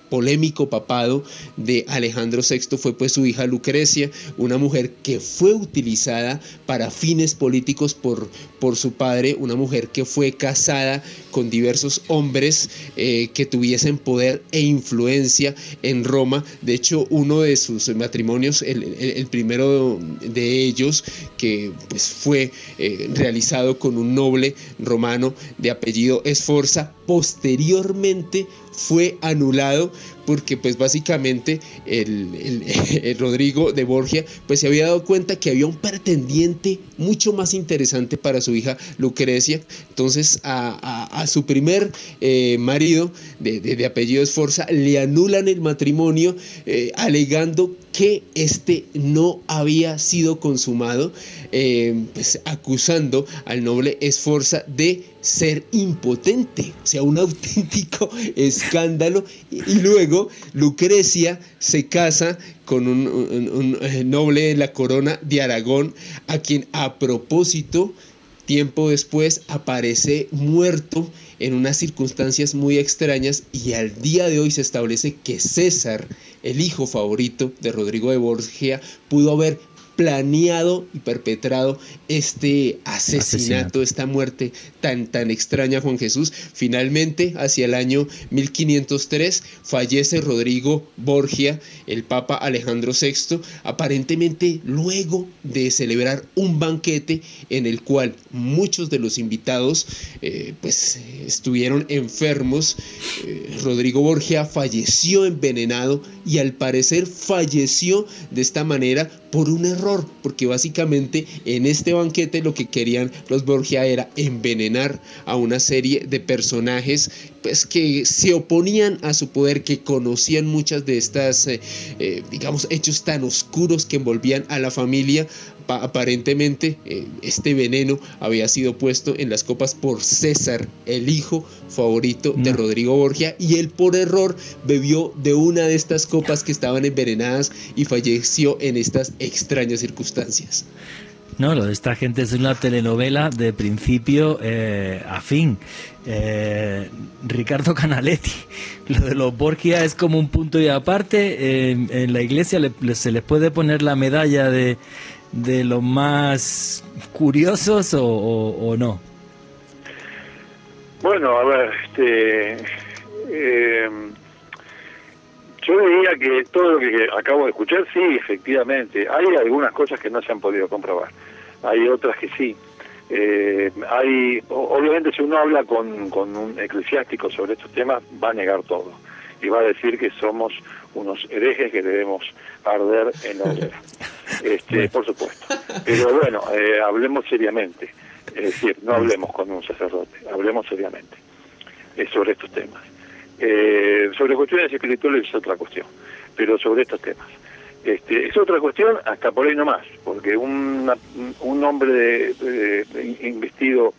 polémico papado de Alejandro VI fue pues su hija Lucrecia, una mujer que fue utilizada para fines políticos por, por su padre, una mujer que fue casada con diversos hombres eh, que tuviesen poder e influencia en Roma. De hecho, uno de sus matrimonios, el, primero de ellos, que pues fue eh, realizado con un noble romano de apellido Esforza, posteriormente fue anulado porque pues básicamente <laughs> el, Rodrigo de Borgia pues se había dado cuenta que había un pretendiente mucho más interesante para su hija Lucrecia. Entonces a, su primer eh, marido de, apellido Esforza le anulan el matrimonio eh, alegando que este no había sido consumado, eh, pues acusando al noble Esforza de ser impotente, o sea, un <laughs> auténtico escándalo. Y luego Lucrecia se casa con un, eh, noble de la corona de Aragón, a quien a propósito, tiempo después, aparece muerto en unas circunstancias muy extrañas y al día de hoy se establece que César, el hijo favorito de Rodrigo de Borgia, pudo haber planeado y perpetrado este asesinato, esta muerte tan, tan extraña Juan Jesús. Finalmente, hacia el año 1503, fallece Rodrigo Borgia, el Papa Alejandro VI, aparentemente luego de celebrar un banquete en el cual muchos de los invitados eh, pues estuvieron enfermos. Eh, Rodrigo Borgia falleció envenenado y al parecer falleció de esta manera por un error, porque básicamente en este banquete lo que querían los Borgia era envenenar a una serie de personajes pues que se oponían a su poder, que conocían muchas de estas, eh, eh, digamos, hechos tan oscuros que envolvían a la familia. Aparentemente eh, este veneno había sido puesto en las copas por César, el hijo favorito de Rodrigo Borgia, y él por error bebió de una de estas copas que estaban envenenadas y falleció en estas extrañas circunstancias. No, lo de esta gente es una telenovela de principio eh, a fin. Eh, Ricardo Canaletti, <laughs> lo de los Borgia es como un punto y aparte. en la iglesia se les puede poner la medalla de, de los más curiosos o, no. Bueno, a ver, este. Eh, yo diría que todo lo que acabo de escuchar, sí, efectivamente. Hay algunas cosas que no se han podido comprobar. Hay otras que sí. Eh, hay, obviamente, si uno habla con, con un eclesiástico sobre estos temas, va a negar todo. Y va a decir que somos unos herejes que debemos arder en la <laughs> Este, por supuesto. Pero bueno, eh, hablemos seriamente. Es decir, no hablemos con un sacerdote, hablemos seriamente eh, sobre estos temas. Eh, sobre cuestiones espirituales es otra cuestión, pero sobre estos temas. Este, es otra cuestión hasta por ahí nomás, porque un hombre investido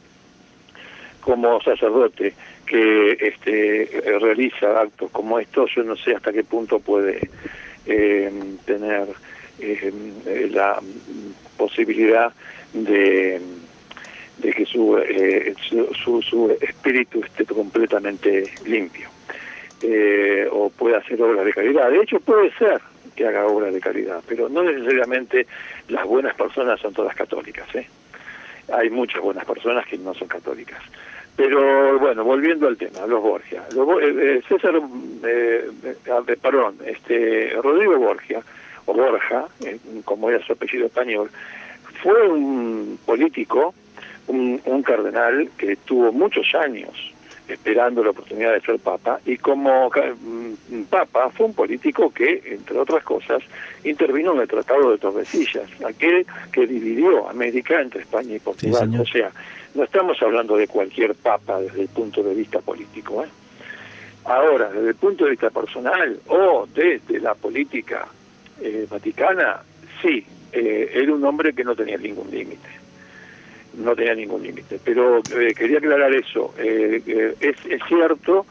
como sacerdote que este, realiza actos como estos, yo no sé hasta qué punto puede eh, tener eh, la posibilidad de de que su, eh, su, su, espíritu esté completamente limpio eh, o pueda hacer obras de caridad. De hecho, puede ser que haga obras de caridad, pero no necesariamente las buenas personas son todas católicas. ¿eh? Hay muchas buenas personas que no son católicas. Pero bueno, volviendo al tema, los Borgia. Eh, César, perdón, este, Rodrigo Borgia, o Borja, como era su apellido español, fue un político un, cardenal que tuvo muchos años esperando la oportunidad de ser papa, y como mm, papa fue un político que, entre otras cosas, intervino en el Tratado de Tordesillas, aquel que dividió América entre España y Portugal. o sea, no estamos hablando de cualquier papa desde el punto de vista político. ¿eh? Ahora, desde el punto de vista personal o desde la política eh, vaticana, sí, eh, era un hombre que no tenía ningún límite no tenía ningún límite. Pero eh, quería aclarar eso. Eh, eh, es, es, cierto,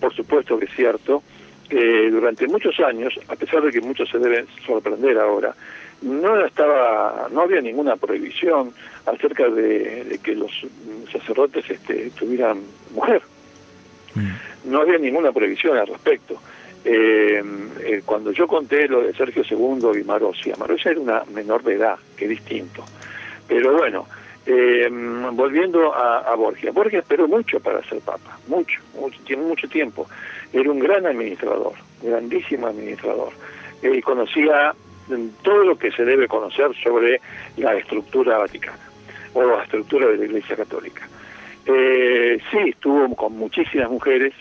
por supuesto que es cierto, que durante muchos años, a pesar de que muchos se deben sorprender ahora, no estaba, no había ninguna prohibición acerca de, que los sacerdotes este, tuvieran mujer. Mm. No había ninguna prohibición al respecto. cuando yo conté lo de Sergio II y Marosia, Marosia era una menor de edad, que distinto. Pero bueno, eh, volviendo a, Borgia, Borgia esperó mucho para ser papa, mucho, mucho, tiene mucho tiempo. Era un gran administrador, grandísimo administrador, y conocía todo lo que se debe conocer sobre la estructura vaticana o la estructura de la Iglesia Católica. Eh, sí, estuvo con muchísimas mujeres,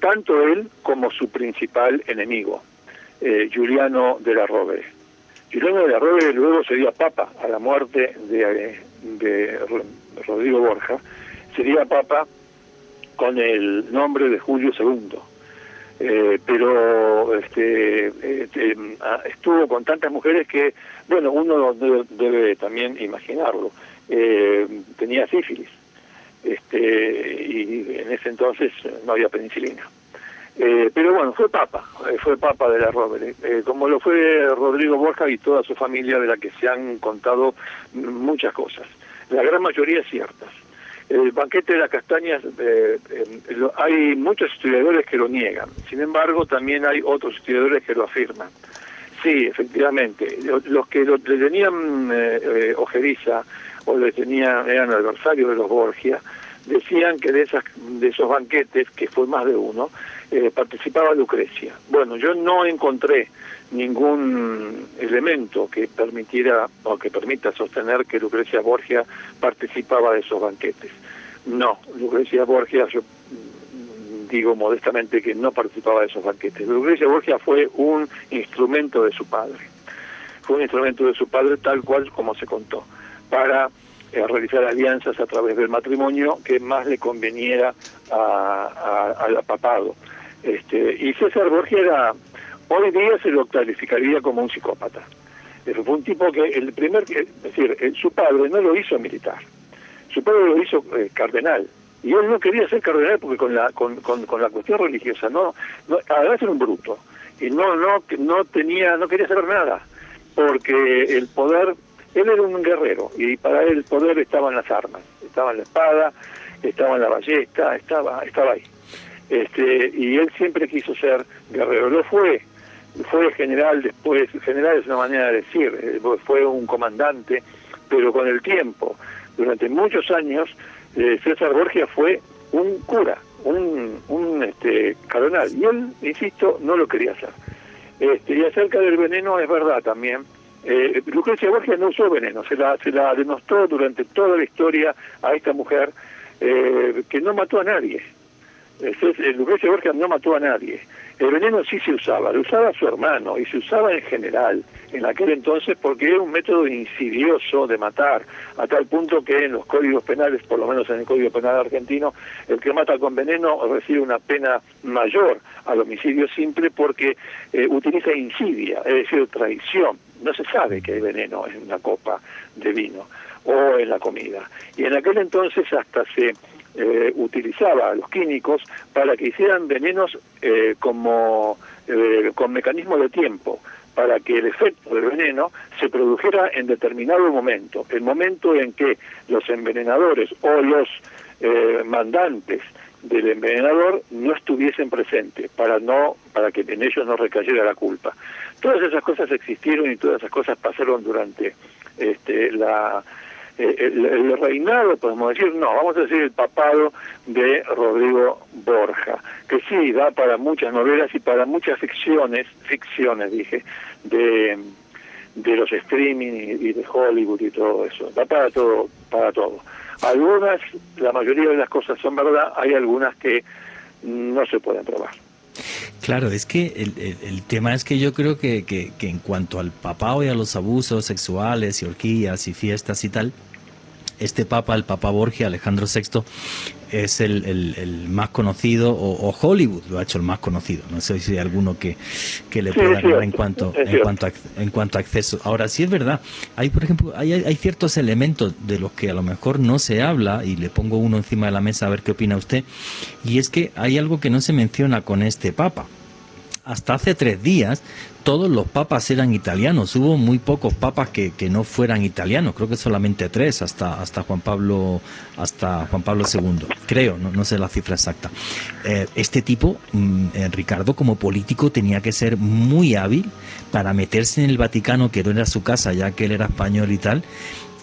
tanto él como su principal enemigo, eh, Juliano de la Rovere. Juliano de la Rovere luego sería papa a la muerte de de Rodrigo Borja, sería papa con el nombre de Julio II. Eh, pero este, este ah, estuvo con tantas mujeres que, bueno, uno debe, también imaginarlo. Eh, tenía sífilis, este, y en ese entonces no había penicilina. Eh, pero bueno, fue papa, fue papa de la Rovere, como lo fue Rodrigo Borja y toda su familia de la que se han contado muchas cosas la gran mayoría ciertas. El banquete de las castañas, eh, eh, hay muchos estudiadores que lo niegan, sin embargo también hay otros estudiadores que lo afirman. Sí, efectivamente, los que le tenían eh, ojeriza o le tenían, eran adversarios de los Borgia, decían que de, esas, de esos banquetes, que fue más de uno, participaba Lucrecia. Bueno, yo no encontré ningún elemento que permitiera o que permita sostener que Lucrecia Borgia participaba de esos banquetes. No, Lucrecia Borgia, yo digo modestamente que no participaba de esos banquetes. Lucrecia Borgia fue un instrumento de su padre. Fue un instrumento de su padre tal cual como se contó, para eh, realizar alianzas a través del matrimonio que más le conveniera al papado. Este, y César Borgia era Hoy día se lo calificaría como un psicópata. Fue un tipo que el primer, es decir, eh, su padre no lo hizo militar, su padre lo hizo eh, cardenal. Y él no quería ser cardenal porque con la con, con, la cuestión religiosa, no, no, además era un bruto y no no no tenía no quería saber nada porque el poder él era un guerrero y para él el poder estaba en las armas, estaba la espada, estaba la ballesta, estaba estaba ahí. Este, y él siempre quiso ser guerrero, lo fue, fue general después, general es una manera de decir, eh, fue un comandante, pero con el tiempo, durante muchos años, eh, César Borgia fue un cura, un, un este, cardenal, y él, insisto, no lo quería hacer. Este, y acerca del veneno es verdad también, eh, Lucrecia Borgia no usó veneno, se la, se la demostró durante toda la historia a esta mujer que no mató a nadie. Lucrecia Borgia no mató a nadie. El veneno sí se usaba, lo usaba su hermano y se usaba en general en aquel entonces porque era un método insidioso de matar, a tal punto que en los códigos penales, por lo menos en el Código Penal argentino, el que mata con veneno recibe una pena mayor al homicidio simple porque eh, utiliza insidia, es decir, traición. No se sabe que hay veneno en una copa de vino o en la comida. Y en aquel entonces hasta se eh, utilizaba los químicos para que hicieran venenos eh, como eh, con mecanismo de tiempo para que el efecto del veneno se produjera en determinado momento, el momento en que los envenenadores o los mandantes del envenenador no estuviesen presentes para no para que en ellos no recayera la culpa. Todas esas cosas existieron y todas esas cosas pasaron durante este, la eh, el, reinado, podemos decir, no, vamos a decir el papado de Rodrigo Borja, que sí da para muchas novelas y para muchas ficciones, ficciones dije, de, de los streaming y, de Hollywood y todo eso. Da para todo, para todo. Algunas, la mayoría de las cosas son verdad, hay algunas que no se pueden probar. Claro, es que el, el, tema es que yo creo que, que, en cuanto al papá y a los abusos sexuales y orgías y fiestas y tal, este papa, el papa Borgia, Alejandro VI, es el, el, más conocido, o, Hollywood lo ha hecho el más conocido. No sé si hay alguno que, que le pueda hablar en cuanto, en, cuanto a, en cuanto a acceso. Ahora, sí es verdad, hay, por ejemplo, hay, hay ciertos elementos de los que a lo mejor no se habla, y le pongo uno encima de la mesa a ver qué opina usted, y es que hay algo que no se menciona con este papa hasta hace tres días todos los papas eran italianos. Hubo muy pocos papas que, que, no fueran italianos. Creo que solamente tres hasta, hasta Juan Pablo hasta Juan Pablo II. Creo, no, no sé la cifra exacta. Eh, este tipo, mm, eh, Ricardo, como político, tenía que ser muy hábil para meterse en el Vaticano, que no era su casa, ya que él era español y tal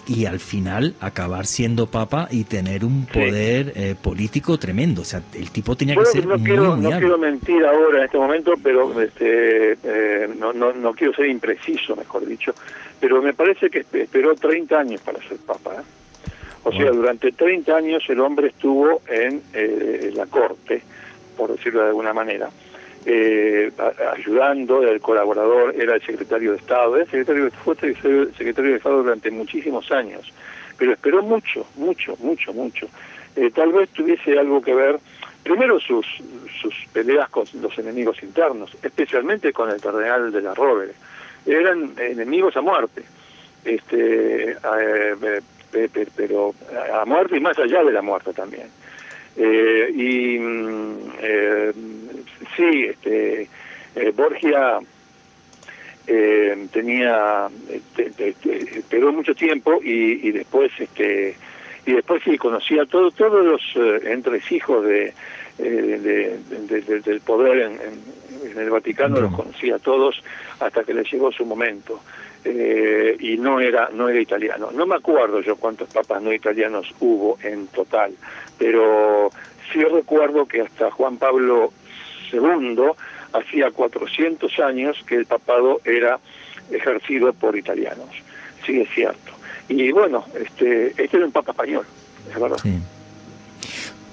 y al final acabar siendo papa y tener un poder eh, político tremendo. O sea, el tipo tenía que ser no muy, quiero, muy No quiero mentir ahora en este momento, pero este, eh, no, no, no quiero ser impreciso, mejor dicho, pero me parece que esperó 30 años para ser papa. ¿eh? O sea, durante 30 años el hombre estuvo en la corte, por decirlo de alguna manera eh, ayudando, el colaborador era el secretario de Estado, el secretario, fue secretario de Estado durante muchísimos años, pero esperó mucho, mucho, mucho, mucho. Eh, tal vez tuviese algo que ver, primero sus, sus peleas con los enemigos internos, especialmente con el cardenal de la Rovere. Eran enemigos a muerte, este, eh, pero a muerte y más allá de la muerte también. Eh, y mm, eh, sí, este, eh, Borgia eh, tenía, esperó mucho tiempo y, y, después, este, y después sí conocía todo, todos los entresijos de, de, de, del poder en, en, el Vaticano, los conocía todos hasta que le llegó su momento. Eh, y no era no era italiano. No me acuerdo yo cuántos papas no italianos hubo en total, pero sí recuerdo que hasta Juan Pablo II hacía 400 años que el papado era ejercido por italianos. Sí, es cierto. Y bueno, este, este era un papa español, es verdad.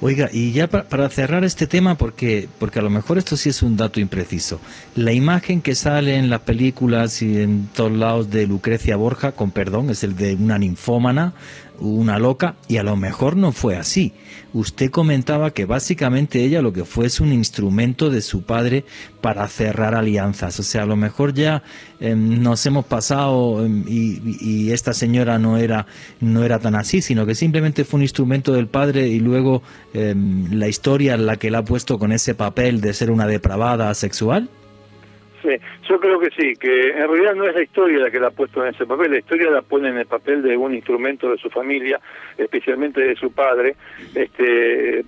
Oiga, y ya para, cerrar este tema, porque, porque a lo mejor esto sí es un dato impreciso, la imagen que sale en las películas y en todos lados de Lucrecia Borja, con perdón, es el de una ninfómana, una loca y a lo mejor no fue así. Usted comentaba que básicamente ella lo que fue es un instrumento de su padre para cerrar alianzas. O sea, a lo mejor ya em, nos hemos pasado em, y, esta señora no era, no era tan así, sino que simplemente fue un instrumento del padre y luego em, la historia en la que la ha puesto con ese papel de ser una depravada sexual. Sí, yo creo que sí, que en realidad no es la historia la que la ha puesto en ese papel, la historia la pone en el papel de un instrumento de su familia, especialmente de su padre, este,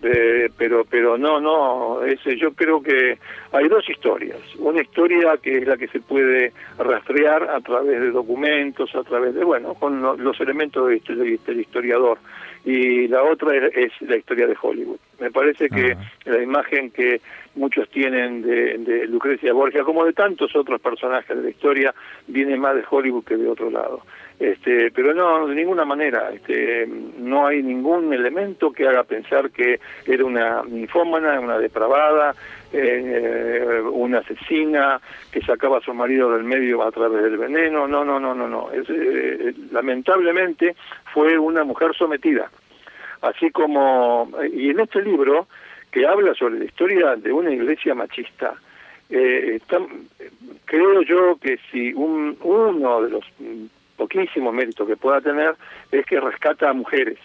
pero pero no, no, ese, yo creo que hay dos historias, una historia que es la que se puede rastrear a través de documentos, a través de, bueno, con los elementos del historiador, y la otra es, la historia de Hollywood. Me parece que la imagen que muchos tienen de, Lucrecia Borgia, como de tantos otros personajes de la historia, viene más de Hollywood que de otro lado. Este, pero no, de ninguna manera, este, no hay ningún elemento que haga pensar que era una ninfómana, una depravada, eh, una asesina que sacaba a su marido del medio a través del veneno, no, no, no, no, no. Es, eh, lamentablemente fue una mujer sometida. Así como, y en este libro, que habla sobre la historia de una iglesia machista, eh, creo yo que si un, uno de los poquísimos méritos que pueda tener es que rescata a mujeres,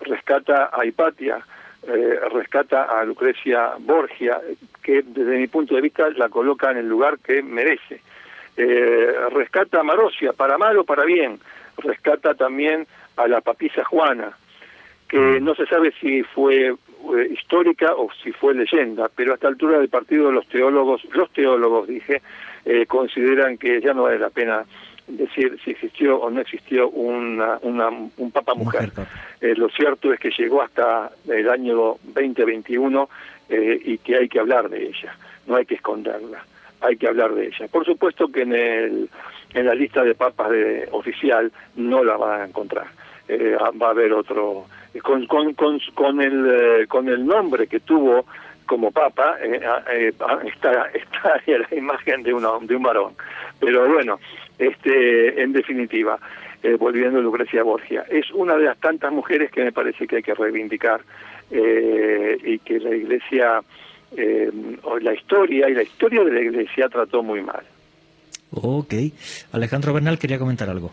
rescata a Hipatia, eh, rescata a Lucrecia Borgia, que desde mi punto de vista la coloca en el lugar que merece. Eh, rescata a Marosia, para mal o para bien. Rescata también a la papisa Juana, que mm. no se sabe si fue eh, histórica o si fue leyenda, pero a esta altura del partido los teólogos, los teólogos dije, eh, consideran que ya no vale la pena decir si existió o no existió una, una un papa mujer. Eh, lo cierto es que llegó hasta el año 2021 y que hay que hablar de ella, no hay que esconderla. hay que hablar de ella. Por supuesto que en el en la lista de papas de, oficial no la van a encontrar. Eh, va a haber otro con con con, con el eh, con el nombre que tuvo como papa eh, eh está está la imagen de uno de un varón pero bueno este en definitiva eh, volviendo a Lucrecia Borgia es una de las tantas mujeres que me parece que hay que reivindicar eh, y que la Iglesia eh, la historia y la historia de la Iglesia trató muy mal Ok. Alejandro Bernal quería comentar algo.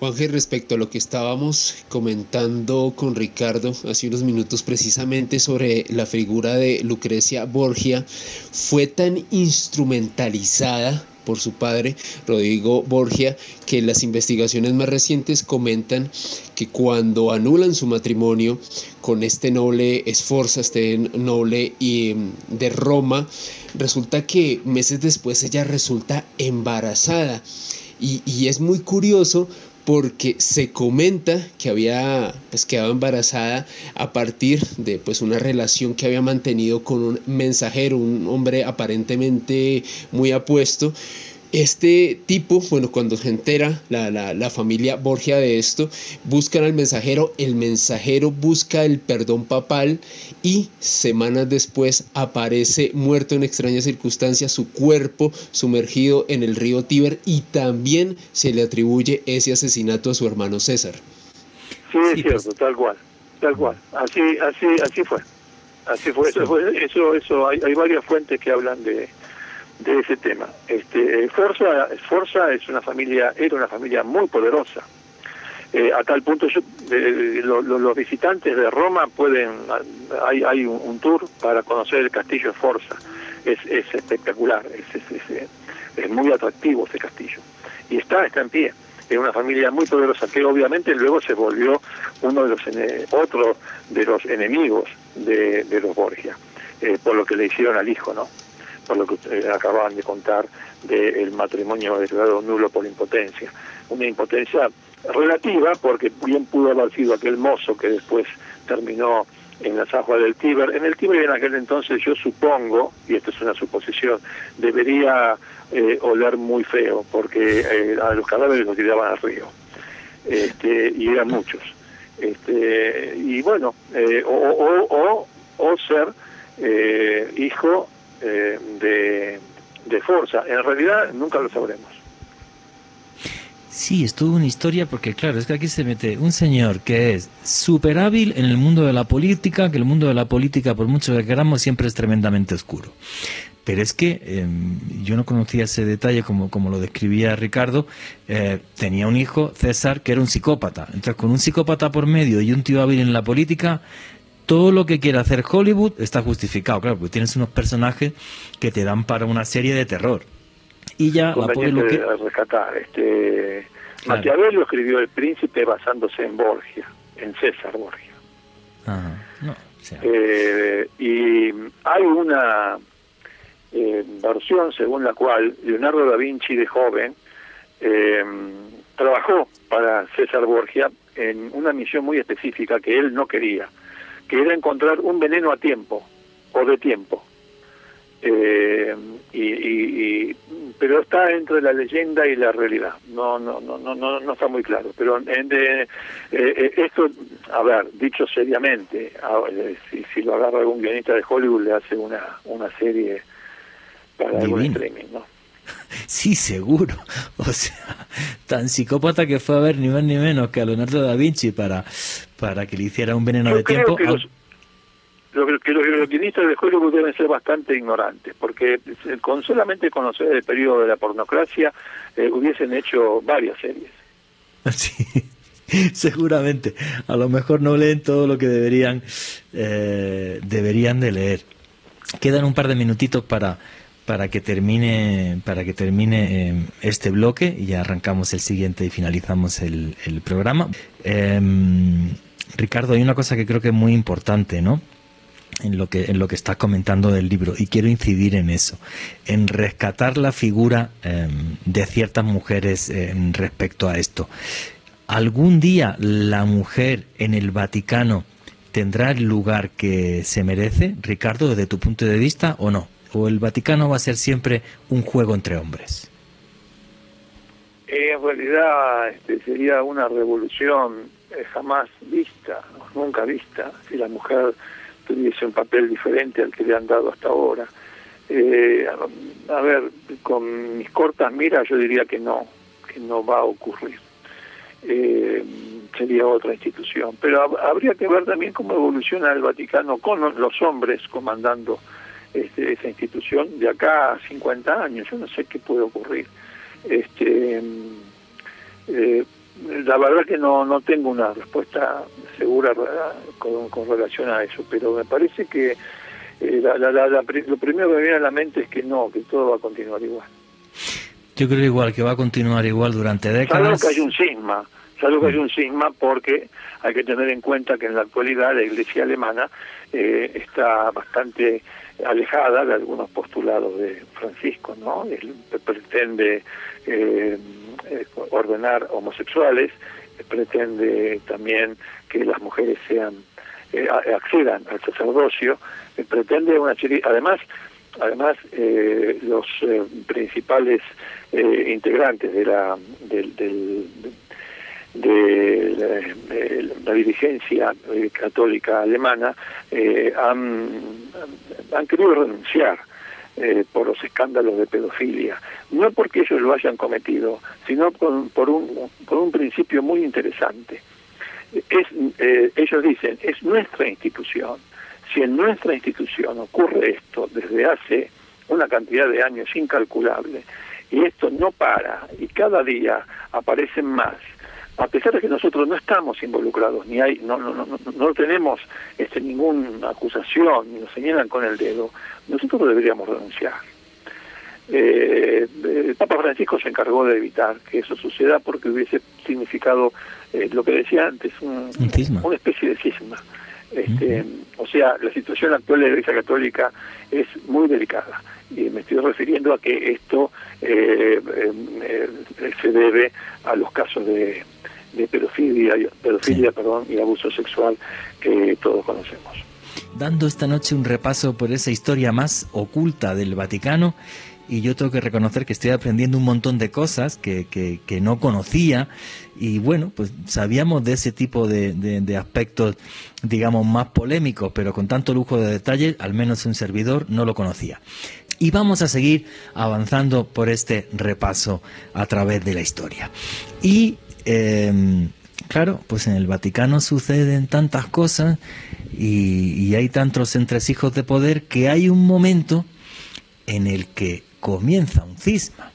Juanje, respecto a lo que estábamos comentando con Ricardo hace unos minutos precisamente sobre la figura de Lucrecia Borgia, fue tan instrumentalizada por su padre, Rodrigo Borgia, que las investigaciones más recientes comentan que cuando anulan su matrimonio con este noble Esforza, este noble y de Roma, resulta que meses después ella resulta embarazada. Y, y, es muy curioso porque se comenta que había pues, quedado embarazada a partir de pues una relación que había mantenido con un mensajero, un hombre aparentemente muy apuesto, este tipo, bueno, cuando se entera la, la, la, familia Borgia de esto, buscan al mensajero, el mensajero busca el perdón papal y semanas después aparece muerto en extrañas circunstancias, su cuerpo sumergido en el río Tíber y también se le atribuye ese asesinato a su hermano César. Sí, es cierto, pues. tal cual, tal cual, así, así, así fue, así fue, eso, eso, eso hay, hay varias fuentes que hablan de de ese tema. Este, Forza, Forza es una familia, era una familia muy poderosa. Eh, a tal punto yo, eh, los visitantes de Roma pueden, hay, hay un, tour para conocer el castillo Forza. Es, es espectacular, es, es, muy atractivo ese castillo. Y está, está en pie. Es una familia muy poderosa que obviamente luego se volvió uno de los otro de los enemigos de, los Borgia, eh, por lo que le hicieron al hijo, ¿no? Por lo que acababan de contar del matrimonio declarado nulo por impotencia. Una impotencia relativa, porque bien pudo haber sido aquel mozo que después terminó en las aguas del Tíber. En el Tíber en aquel entonces yo supongo, y esto es una suposición, debería eh, oler muy feo, porque eh, a los cadáveres los tiraban al río, este, y eran muchos. Este, y bueno, eh, o, o, o, o, ser hijo eh, de, de fuerza. En realidad nunca lo sabremos. Sí, es una historia porque claro, es que aquí se mete un señor que es súper hábil en el mundo de la política, que el mundo de la política, por mucho que queramos, siempre es tremendamente oscuro. Pero es que eh, yo no conocía ese detalle como, como lo describía Ricardo. Eh, tenía un hijo, César, que era un psicópata. Entonces, con un psicópata por medio y un tío hábil en la política, todo lo que quiera hacer Hollywood está justificado, claro, porque tienes unos personajes que te dan para una serie de terror. Y ya la pobre lo que... rescatar, este Maquiavelo escribió El Príncipe basándose en Borgia, en César Borgia. Ajá. No, eh, y hay una eh, versión según la cual Leonardo da Vinci de joven eh, trabajó para César Borgia en una misión muy específica que él no quería que era encontrar un veneno a tiempo o de tiempo. Eh, y, pero está entre la leyenda y la realidad. No no no no no, está muy claro. Pero en de, eh, eh, esto a ver dicho seriamente si, si lo agarra algún guionista de Hollywood le hace una una serie para algún streaming no <laughs> Sí, seguro. <laughs> O sea, tan psicópata que fue a ver ni más ni menos que a Leonardo da Vinci para, para que le hiciera un veneno de tiempo. Que los, que los guionistas de Hollywood deben ser bastante ignorantes, porque con solamente conocer el periodo de la pornocracia eh, hubiesen hecho varias series. <laughs> Sí, seguramente. A lo mejor no leen todo lo que deberían, eh, deberían de leer. Quedan un par de minutitos para para que termine para que termine eh, este bloque y ya arrancamos el siguiente y finalizamos el, programa. Em, Ricardo, hay una cosa que creo que es muy importante, ¿no? En lo que en lo que estás comentando del libro y quiero incidir en eso, en rescatar la figura em, de ciertas mujeres em, respecto a esto. ¿Algún día la mujer en el Vaticano tendrá el lugar que se merece, Ricardo, desde tu punto de vista, o no? O el Vaticano va a ser siempre un juego entre hombres? En realidad este, sería una revolución eh, jamás vista, nunca vista, si la mujer tuviese un papel diferente al que le han dado hasta ahora. Eh, a ver, con mis cortas miras yo diría que no, que no va a ocurrir. Eh, sería otra institución. Pero habría que ver también cómo evoluciona el Vaticano con los hombres comandando este, esa institución de acá a 50 años. Yo no sé qué puede ocurrir. Este, eh, la verdad que no, no tengo una respuesta segura con, con relación a eso, pero me parece que eh, la, la, lo primero que me viene a la mente es que no, que todo va a continuar igual. Yo creo igual que va a continuar igual durante décadas. Salvo que hay un cisma, salvo que hay un cisma porque hay que tener en cuenta que en la actualidad la Iglesia alemana eh, está bastante alejada de algunos postulados de Francisco, ¿no? Él pretende eh, ordenar homosexuales, pretende también que las mujeres sean eh, accedan al sacerdocio, eh, pretende una además además eh, los principales integrantes de la del, de la, dirigencia católica alemana han, han querido renunciar por los escándalos de pedofilia, no porque ellos lo hayan cometido, sino por, un, por un principio muy interesante es, eh, ellos dicen, es nuestra institución. Si en nuestra institución ocurre esto desde hace una cantidad de años incalculable, y esto no para, y cada día aparecen más, a pesar de que nosotros no estamos involucrados, ni hay, no, no, no, no tenemos este, ninguna acusación, ni nos señalan con el dedo, nosotros deberíamos renunciar. Eh, el Papa Francisco se encargó de evitar que eso suceda porque hubiese significado eh, lo que decía antes, un, una especie de cisma. Este, O sea, la situación actual de la Iglesia Católica es muy delicada y me estoy refiriendo a que esto eh, eh, se debe a los casos de, de pedofilia, pedofilia perdón, y abuso sexual que todos conocemos. Dando esta noche un repaso por esa historia más oculta del Vaticano, y yo tengo que reconocer que estoy aprendiendo un montón de cosas que, que, no conocía y bueno, pues sabíamos de ese tipo de, de, aspectos, digamos, más polémicos, pero con tanto lujo de detalle, al menos un servidor no lo conocía. Y vamos a seguir avanzando por este repaso a través de la historia. Y em, claro, pues en el Vaticano suceden tantas cosas y, hay tantos entresijos de poder que hay un momento en el que comienza un cisma.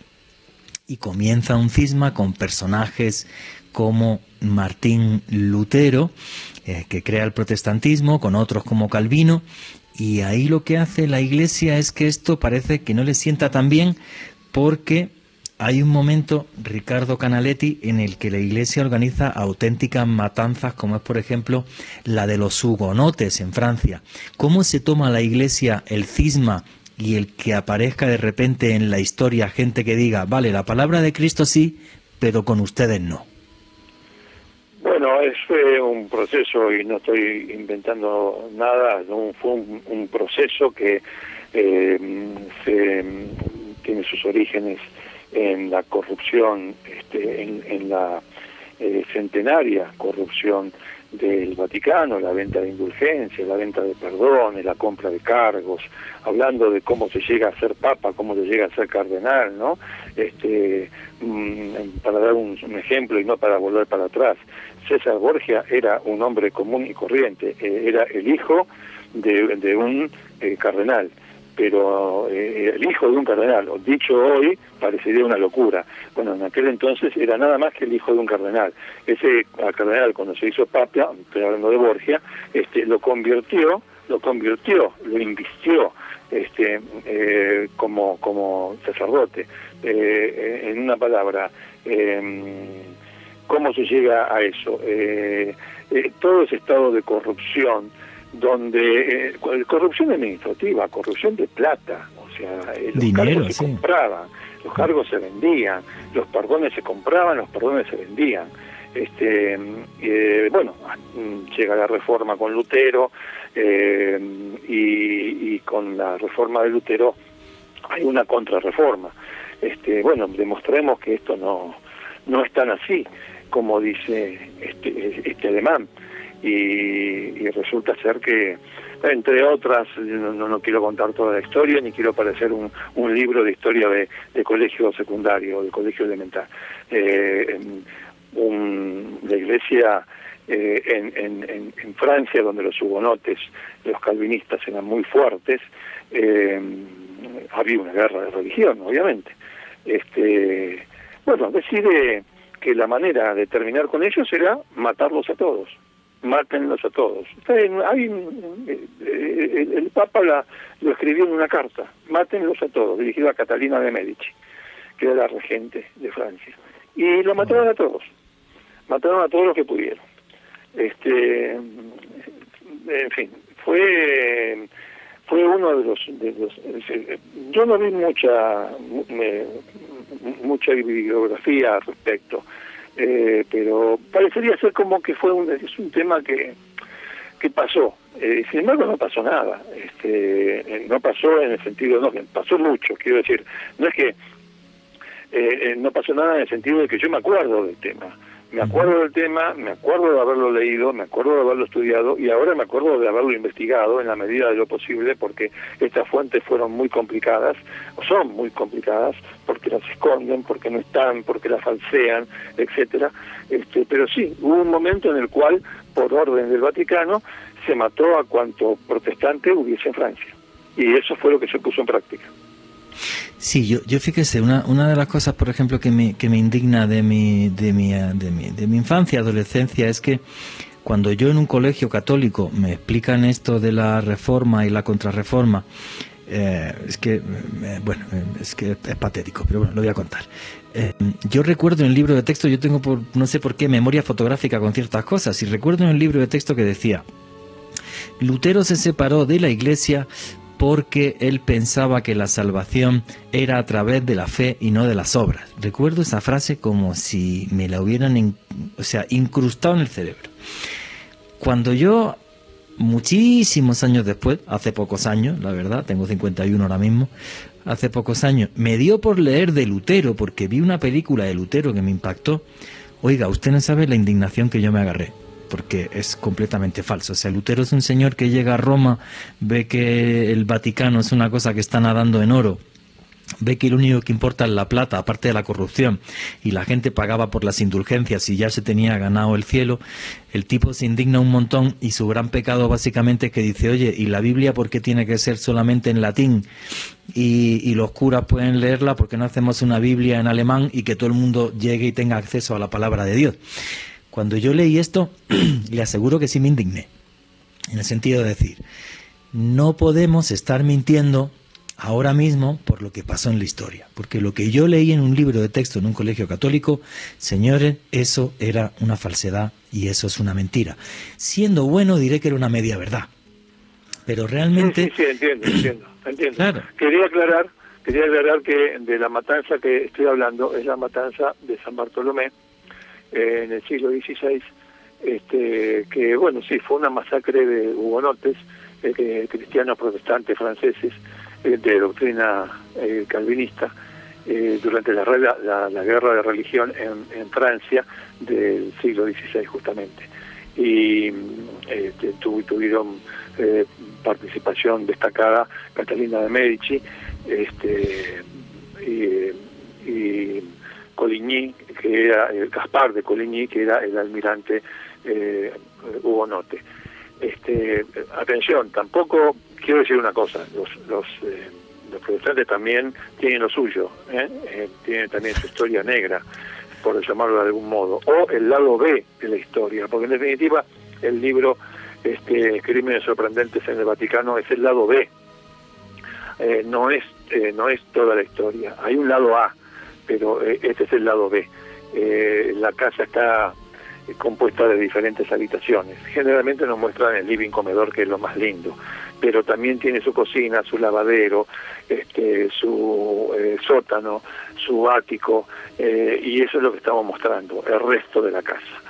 Y comienza un cisma con personajes como Martín Lutero, eh, que crea el protestantismo, con otros como Calvino, y ahí lo que hace la Iglesia es que esto parece que no le sienta tan bien porque hay un momento, Ricardo Canaletti, en el que la Iglesia organiza auténticas matanzas, como es por ejemplo la de los hugonotes en Francia. ¿Cómo se toma la Iglesia el cisma y el que aparezca de repente en la historia gente que diga, vale, la palabra de Cristo sí, pero con ustedes no? Bueno, es un proceso y no estoy inventando nada, fue un, proceso que eh, tiene sus orígenes en la corrupción, este, en, la eh, centenaria corrupción del Vaticano, la venta de indulgencias, la venta de perdones, la compra de cargos, hablando de cómo se llega a ser papa, cómo se llega a ser cardenal, ¿no? Este, mm, para dar un, ejemplo y no para volver para atrás, César Borgia era un hombre común y corriente, eh, era el hijo de, un eh, cardenal pero eh, el hijo de un cardenal, dicho hoy, parecería una locura. Bueno, en aquel entonces era nada más que el hijo de un cardenal. Ese cardenal, cuando se hizo papa, estoy hablando de Borgia, este, lo convirtió, lo convirtió, lo invistió este, eh, como, como sacerdote. Eh, en una palabra, em, ¿cómo se llega a eso? todo ese estado de corrupción, donde eh, corrupción administrativa, corrupción de plata, o sea, eh, los cargos se compraban, los cargos se vendían, los perdones se compraban, los perdones se vendían. Este, eh, bueno, llega la reforma con Lutero y, y, con la reforma de Lutero hay una contrarreforma. Este, bueno, demostremos que esto no, no es tan así como dice este, este alemán. Y, resulta ser que, entre otras, no, no, quiero contar toda la historia, ni quiero parecer un, un libro de historia de, de colegio secundario, de colegio elemental. Eh, un, la iglesia eh, en, en, en, Francia, donde los hugonotes, los calvinistas eran muy fuertes, eh, había una guerra de religión, obviamente. Este, bueno, decide que la manera de terminar con ellos era matarlos a todos, mátenlos a todos. Hay, eh, el, Papa la, lo escribió en una carta, mátenlos a todos, dirigida a Catalina de Medici, que era la regente de Francia. Y lo mataron a todos, mataron a todos los que pudieron. Este, en fin, fue fue uno de los, de los yo no vi mucha mucha bibliografía al respecto eh, pero parecería ser como que fue un, es un tema que que pasó. Eh, sin embargo no pasó nada. Este eh, no pasó en el sentido no pasó mucho quiero decir. No es que no pasó nada en el sentido de que yo me acuerdo del tema me acuerdo del tema, me acuerdo de haberlo leído, me acuerdo de haberlo estudiado y ahora me acuerdo de haberlo investigado en la medida de lo posible porque estas fuentes fueron muy complicadas, o son muy complicadas, porque las esconden, porque no están, porque las falsean, etcétera. Este, pero sí, hubo un momento en el cual, por orden del Vaticano, se mató a cuanto protestante hubiese en Francia. Y eso fue lo que se puso en práctica. Sí, yo, yo fíjese, una, una de las cosas, por ejemplo, que me, que me indigna de mi, de, mi, de, mi, de mi infancia, adolescencia, es que cuando yo en un colegio católico me explican esto de la reforma y la contrarreforma, eh, es que, eh, bueno, es que es patético, pero bueno, lo voy a contar. Eh, yo recuerdo en el libro de texto, yo tengo por, no sé por qué, memoria fotográfica con ciertas cosas, y recuerdo en el libro de texto que decía, Lutero se separó de la iglesia porque él pensaba que la salvación era a través de la fe y no de las obras. Recuerdo esa frase como si me la hubieran, o sea, incrustado en el cerebro. Cuando yo, muchísimos años después, hace pocos años, la verdad, tengo 51 ahora mismo, hace pocos años, me dio por leer de Lutero, porque vi una película de Lutero que me impactó. Oiga, usted no sabe la indignación que yo me agarré porque es completamente falso. O sea, Lutero es un señor que llega a Roma, ve que el Vaticano es una cosa que está nadando en oro, ve que lo único que importa es la plata, aparte de la corrupción, y la gente pagaba por las indulgencias y ya se tenía ganado el cielo, el tipo se indigna un montón y su gran pecado básicamente es que dice, oye, ¿y la Biblia por qué tiene que ser solamente en latín? Y, y los curas pueden leerla porque no hacemos una Biblia en alemán y que todo el mundo llegue y tenga acceso a la palabra de Dios. Cuando yo leí esto, <clears throat> le aseguro que sí me indigné. En el sentido de decir, no podemos estar mintiendo ahora mismo por lo que pasó en la historia. Porque lo que yo leí en un libro de texto en un colegio católico, señores, eso era una falsedad y eso es una mentira. Siendo bueno, diré que era una media verdad. Pero realmente... Sí, sí, entiendo, entiendo. <clears throat> entiendo. Quería aclarar, quería aclarar que de la matanza que estoy hablando es la matanza de San Bartolomé, en el siglo XVI, este, que bueno, sí, fue una masacre de hugonotes, eh, cristianos protestantes franceses, eh, de doctrina eh, calvinista, durante la, la, guerra de religión en, Francia del siglo XVI justamente. Y este, tuvieron participación destacada Catalina de Medici, este, y Coligny, que era el Gaspar de Coligny, que era el almirante eh, hugonote. Este, atención, tampoco quiero decir una cosa, los, los, eh, los protestantes también tienen lo suyo, ¿eh? ¿eh? tienen también su historia negra, por llamarlo de algún modo, o el lado B de la historia, porque en definitiva el libro este, Crímenes sorprendentes en el Vaticano es el lado B, eh, no es no es toda la historia, hay un lado A pero eh, este es el lado B. Eh, la casa está compuesta de diferentes habitaciones. Generalmente nos muestran el living comedor, que es lo más lindo, pero también tiene su cocina, su lavadero, este, su eh, sótano, su ático, y eso es lo que estamos mostrando, el resto de la casa.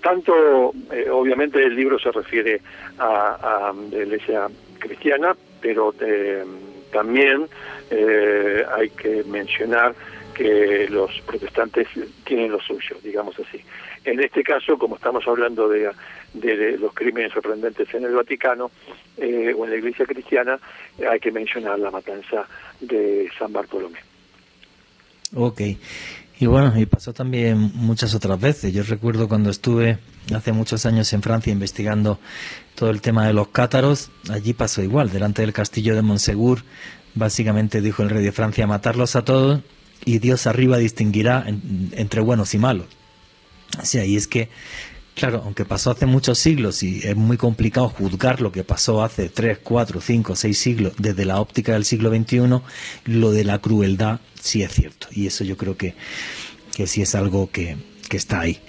tanto, obviamente el libro se refiere a, a la iglesia cristiana, pero también hay que mencionar que los protestantes tienen lo suyo, digamos así. En este caso, como estamos hablando de, los crímenes sorprendentes en el Vaticano eh, o en la Iglesia cristiana, hay que mencionar la matanza de San Bartolomé. Ok. Y bueno, y pasó también muchas otras veces. Yo recuerdo cuando estuve hace muchos años en Francia investigando todo el tema de los cátaros, allí pasó igual, delante del castillo de Monsegur, básicamente dijo el rey de Francia matarlos a todos y Dios arriba distinguirá entre buenos y malos. Así ahí es que, claro, aunque pasó hace muchos siglos y es muy complicado juzgar lo que pasó hace 3, 4, 5, 6 siglos desde la óptica del siglo XXI, lo de la crueldad sí es cierto. Y eso yo creo que, que sí es algo que, que está ahí.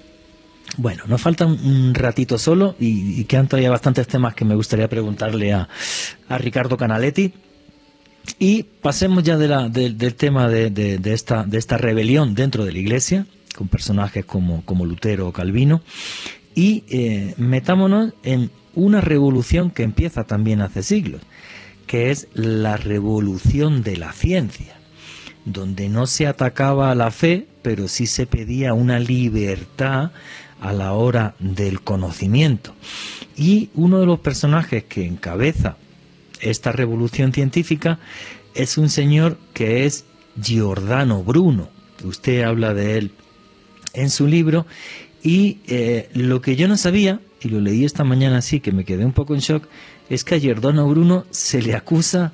Bueno, nos falta un ratito solo y, quedan todavía bastantes temas que me gustaría preguntarle a, a Ricardo Canaletti. Y pasemos ya de la, del tema de, de, esta, de esta rebelión dentro de la Iglesia, con personajes como, como Lutero o Calvino, y eh, metámonos en una revolución que empieza también hace siglos, que es la revolución de la ciencia, donde no se atacaba a la fe, pero sí se pedía una libertad a la hora del conocimiento. Y uno de los personajes que encabeza esta revolución científica es un señor que es Giordano Bruno. Usted habla de él en su libro y eh, lo que yo no sabía, y lo leí esta mañana así, que me quedé un poco en shock, es que a Giordano Bruno se le acusa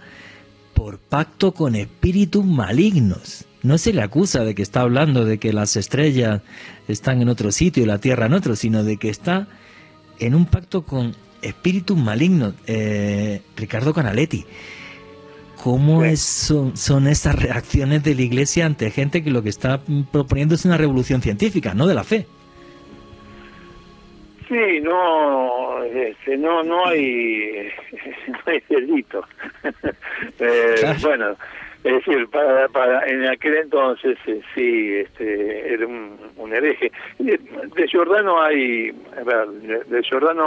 por pacto con espíritus malignos. No se le acusa de que está hablando de que las estrellas están en otro sitio y la Tierra en otro, sino de que está en un pacto con espíritus malignos. Eh, Ricardo Canaletti, ¿cómo es, son, son estas reacciones de la Iglesia ante gente que lo que está proponiendo es una revolución científica, no de la fe? Sí, no, este, no, no hay, <laughs> no hay delito. <laughs> eh, Bueno, es decir, para, para en aquel entonces eh, sí, este, era un, un hereje. De, Giordano hay, de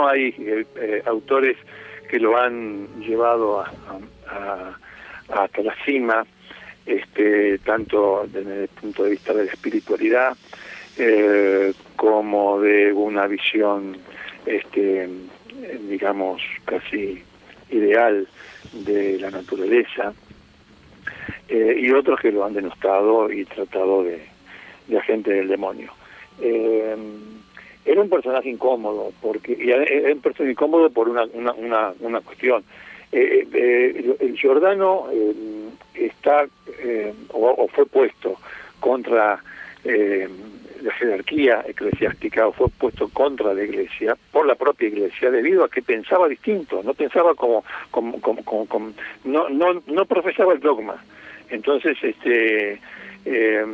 hay eh, eh, autores que lo han llevado a, a, hasta la cima, este, tanto desde el punto de vista de la espiritualidad como de una visión, este, digamos, casi ideal de la naturaleza eh, y otros que lo han denostado y tratado de, agente del demonio. Eh, era un personaje incómodo, porque y era un personaje incómodo por una, una, una, cuestión. Eh, el Giordano está o, fue puesto contra la jerarquía eclesiástica o fue puesto contra la iglesia por la propia iglesia debido a que pensaba distinto, no pensaba como, como, como, como no, no, no profesaba el dogma. Entonces, este, eh,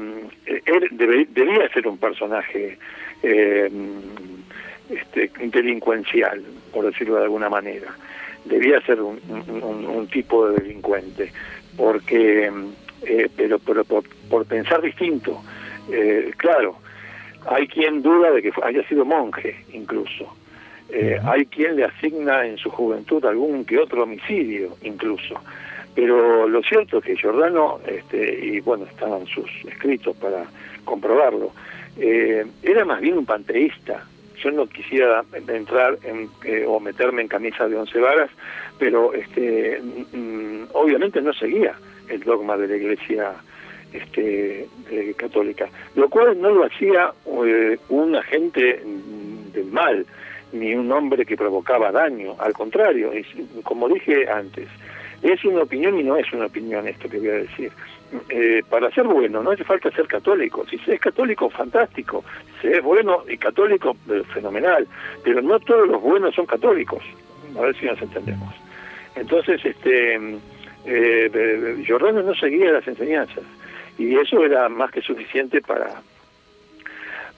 él debía ser un personaje eh, este, delincuencial, por decirlo de alguna manera. Debía ser un, un, tipo de delincuente, porque, eh, pero, pero por, por, pensar distinto. claro, hay quien duda de que haya sido monje, incluso. hay quien le asigna en su juventud algún que otro homicidio, incluso. Pero lo cierto es que Giordano, este, y bueno, estaban sus escritos para comprobarlo, eh, era más bien un panteísta. Yo no quisiera entrar en, eh, o meterme en camisa de once varas, pero este, mm, obviamente no seguía el dogma de la Iglesia este, eh, católica, lo cual no lo hacía un agente del mal, ni un hombre que provocaba daño, al contrario, como dije antes, es una opinión y no es una opinión esto que voy a decir. Eh, para ser bueno no hace falta ser católico. Si se es católico, fantástico. Si es bueno y católico, eh, fenomenal. Pero no todos los buenos son católicos. A ver si nos entendemos. Entonces, este eh, Giordano no seguía las enseñanzas. Y eso era más que suficiente para,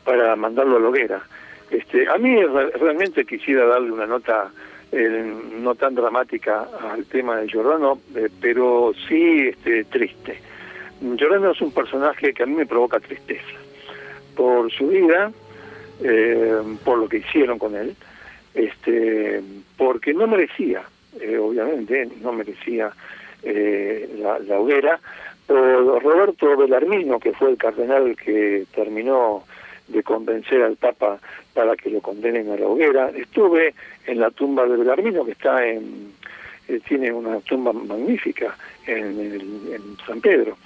para mandarlo a la hoguera. Este, a mí realmente quisiera darle una nota eh, no tan dramática al tema de Giordano, eh, pero sí este, triste. Giordano es un personaje que a mí me provoca tristeza por su vida, eh, por lo que hicieron con él, este, porque no merecía, obviamente, no merecía la, la hoguera, por Roberto Belarmino, que fue el cardenal que terminó de convencer al Papa para que lo condenen a la hoguera. Estuve en la tumba de Belarmino, que está en, eh, tiene una tumba magnífica en, San Pedro.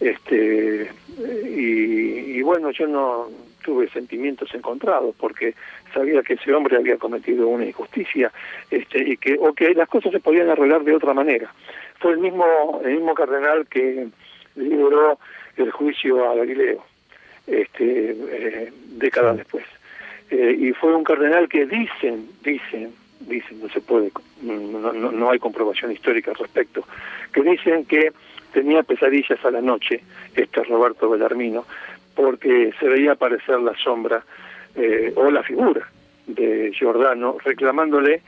Este, y, bueno, yo no tuve sentimientos encontrados porque sabía que ese hombre había cometido una injusticia este, y que o que las cosas se podían arreglar de otra manera. Fue el mismo el mismo cardenal que lideró el juicio a Galileo este, eh, décadas después. Eh, y fue un cardenal que dicen, dicen, dicen, no se puede, no, no, no hay comprobación histórica al respecto, que dicen que tenía pesadillas a la noche, este Roberto Bellarmino, porque se veía aparecer la sombra eh, o la figura de Giordano reclamándole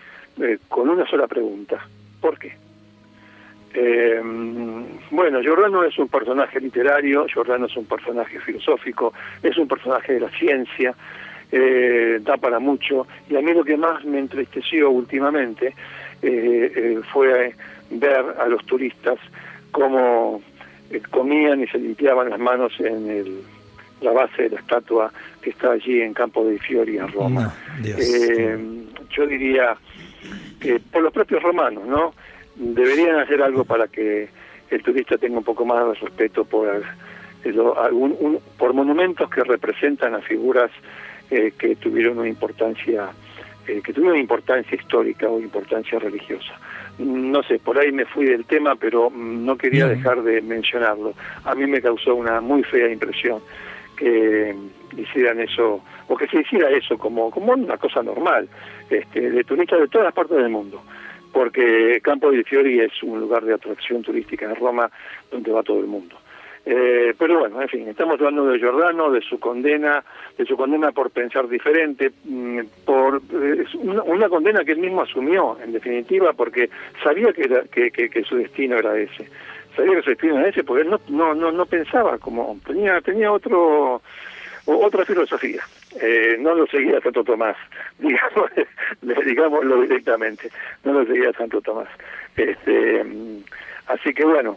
con una sola pregunta, ¿por qué? Eh, bueno, Giordano es un personaje literario, Giordano es un personaje filosófico, es un personaje de la ciencia, eh, da para mucho, y a mí lo que más me entristeció últimamente eh, eh fue ver a los turistas cómo eh, comían y se limpiaban las manos en el, la base de la estatua que está allí en Campo de Fiori en Roma. yo diría que por los propios romanos, ¿no? Deberían hacer algo para que el turista tenga un poco más de respeto por algún, por monumentos que representan a figuras eh, que tuvieron una importancia eh, que tuvieron importancia histórica o importancia religiosa. No sé, por ahí me fui del tema, pero no quería dejar de mencionarlo. A mí me causó una muy fea impresión que hicieran eso, o que se hiciera eso como, como una cosa normal, este, de turistas de todas partes del mundo porque Campo di Fiori es un lugar de atracción turística en Roma donde va todo el mundo. Eh, pero bueno, en fin, estamos hablando de Giordano, de su condena, de su condena por pensar diferente, mm, por eh, una, condena que él mismo asumió, en definitiva, porque sabía que, era, que, su destino era ese. Sabía que su destino era ese porque él no, no, no, no pensaba como, tenía, tenía otro otra filosofía. Eh, no lo seguía Santo Tomás, <laughs> digamos, digámoslo directamente, no lo seguía Santo Tomás. Este, así que bueno,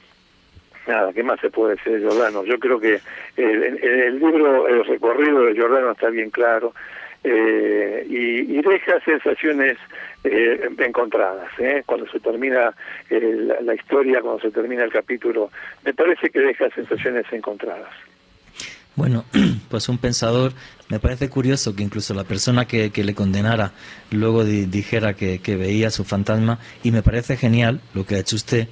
nada, ¿qué más se puede decir de Giordano? Yo creo que el, el, libro, el recorrido de Giordano está bien claro eh, y, deja sensaciones eh, encontradas. ¿eh? Cuando se termina la, la historia, cuando se termina el capítulo, me parece que deja sensaciones encontradas. Bueno, <clears throat> pues un pensador, me parece curioso que incluso la persona que, le condenara luego dijera que, veía su fantasma y me parece genial lo que ha hecho usted,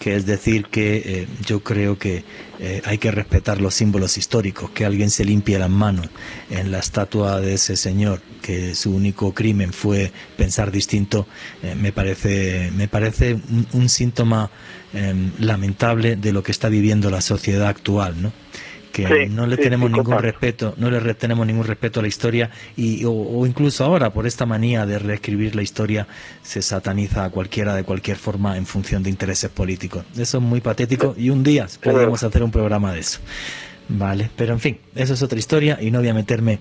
que es decir que eh, yo creo que eh, hay que respetar los símbolos históricos, que alguien se limpie las manos en la estatua de ese señor, que su único crimen fue pensar distinto, eh, me parece, me parece un, un síntoma em, lamentable de lo que está viviendo la sociedad actual, ¿no? No le tenemos ningún respeto, no le tenemos ningún respeto a la historia y o, incluso ahora por esta manía de reescribir la historia se sataniza a cualquiera de cualquier forma en función de intereses políticos. Eso es muy patético y un día podríamos hacer un programa de eso. Vale, pero en fin, eso es otra historia y no voy a meterme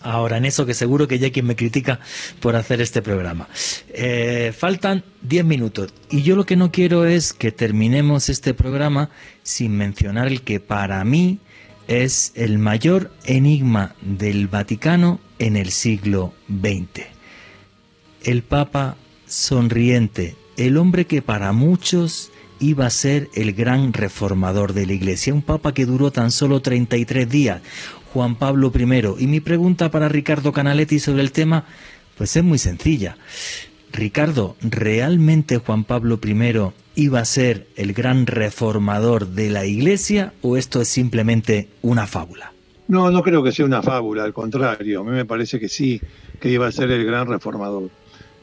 ahora en eso que seguro que ya hay quien me critica por hacer este programa. Eh, faltan 10 minutos y yo lo que no quiero es que terminemos este programa sin mencionar el que para mí es el mayor enigma del Vaticano en el siglo XX. El Papa sonriente, el hombre que para muchos iba a ser el gran reformador de la Iglesia, un Papa que duró tan solo 33 días, Juan Pablo I. Y mi pregunta para Ricardo Canaletti sobre el tema, pues es muy sencilla. Ricardo, ¿realmente Juan Pablo I iba a ser el gran reformador de la Iglesia o esto es simplemente una fábula? No, no creo que sea una fábula, al contrario, a mí me parece que sí, que iba a ser el gran reformador.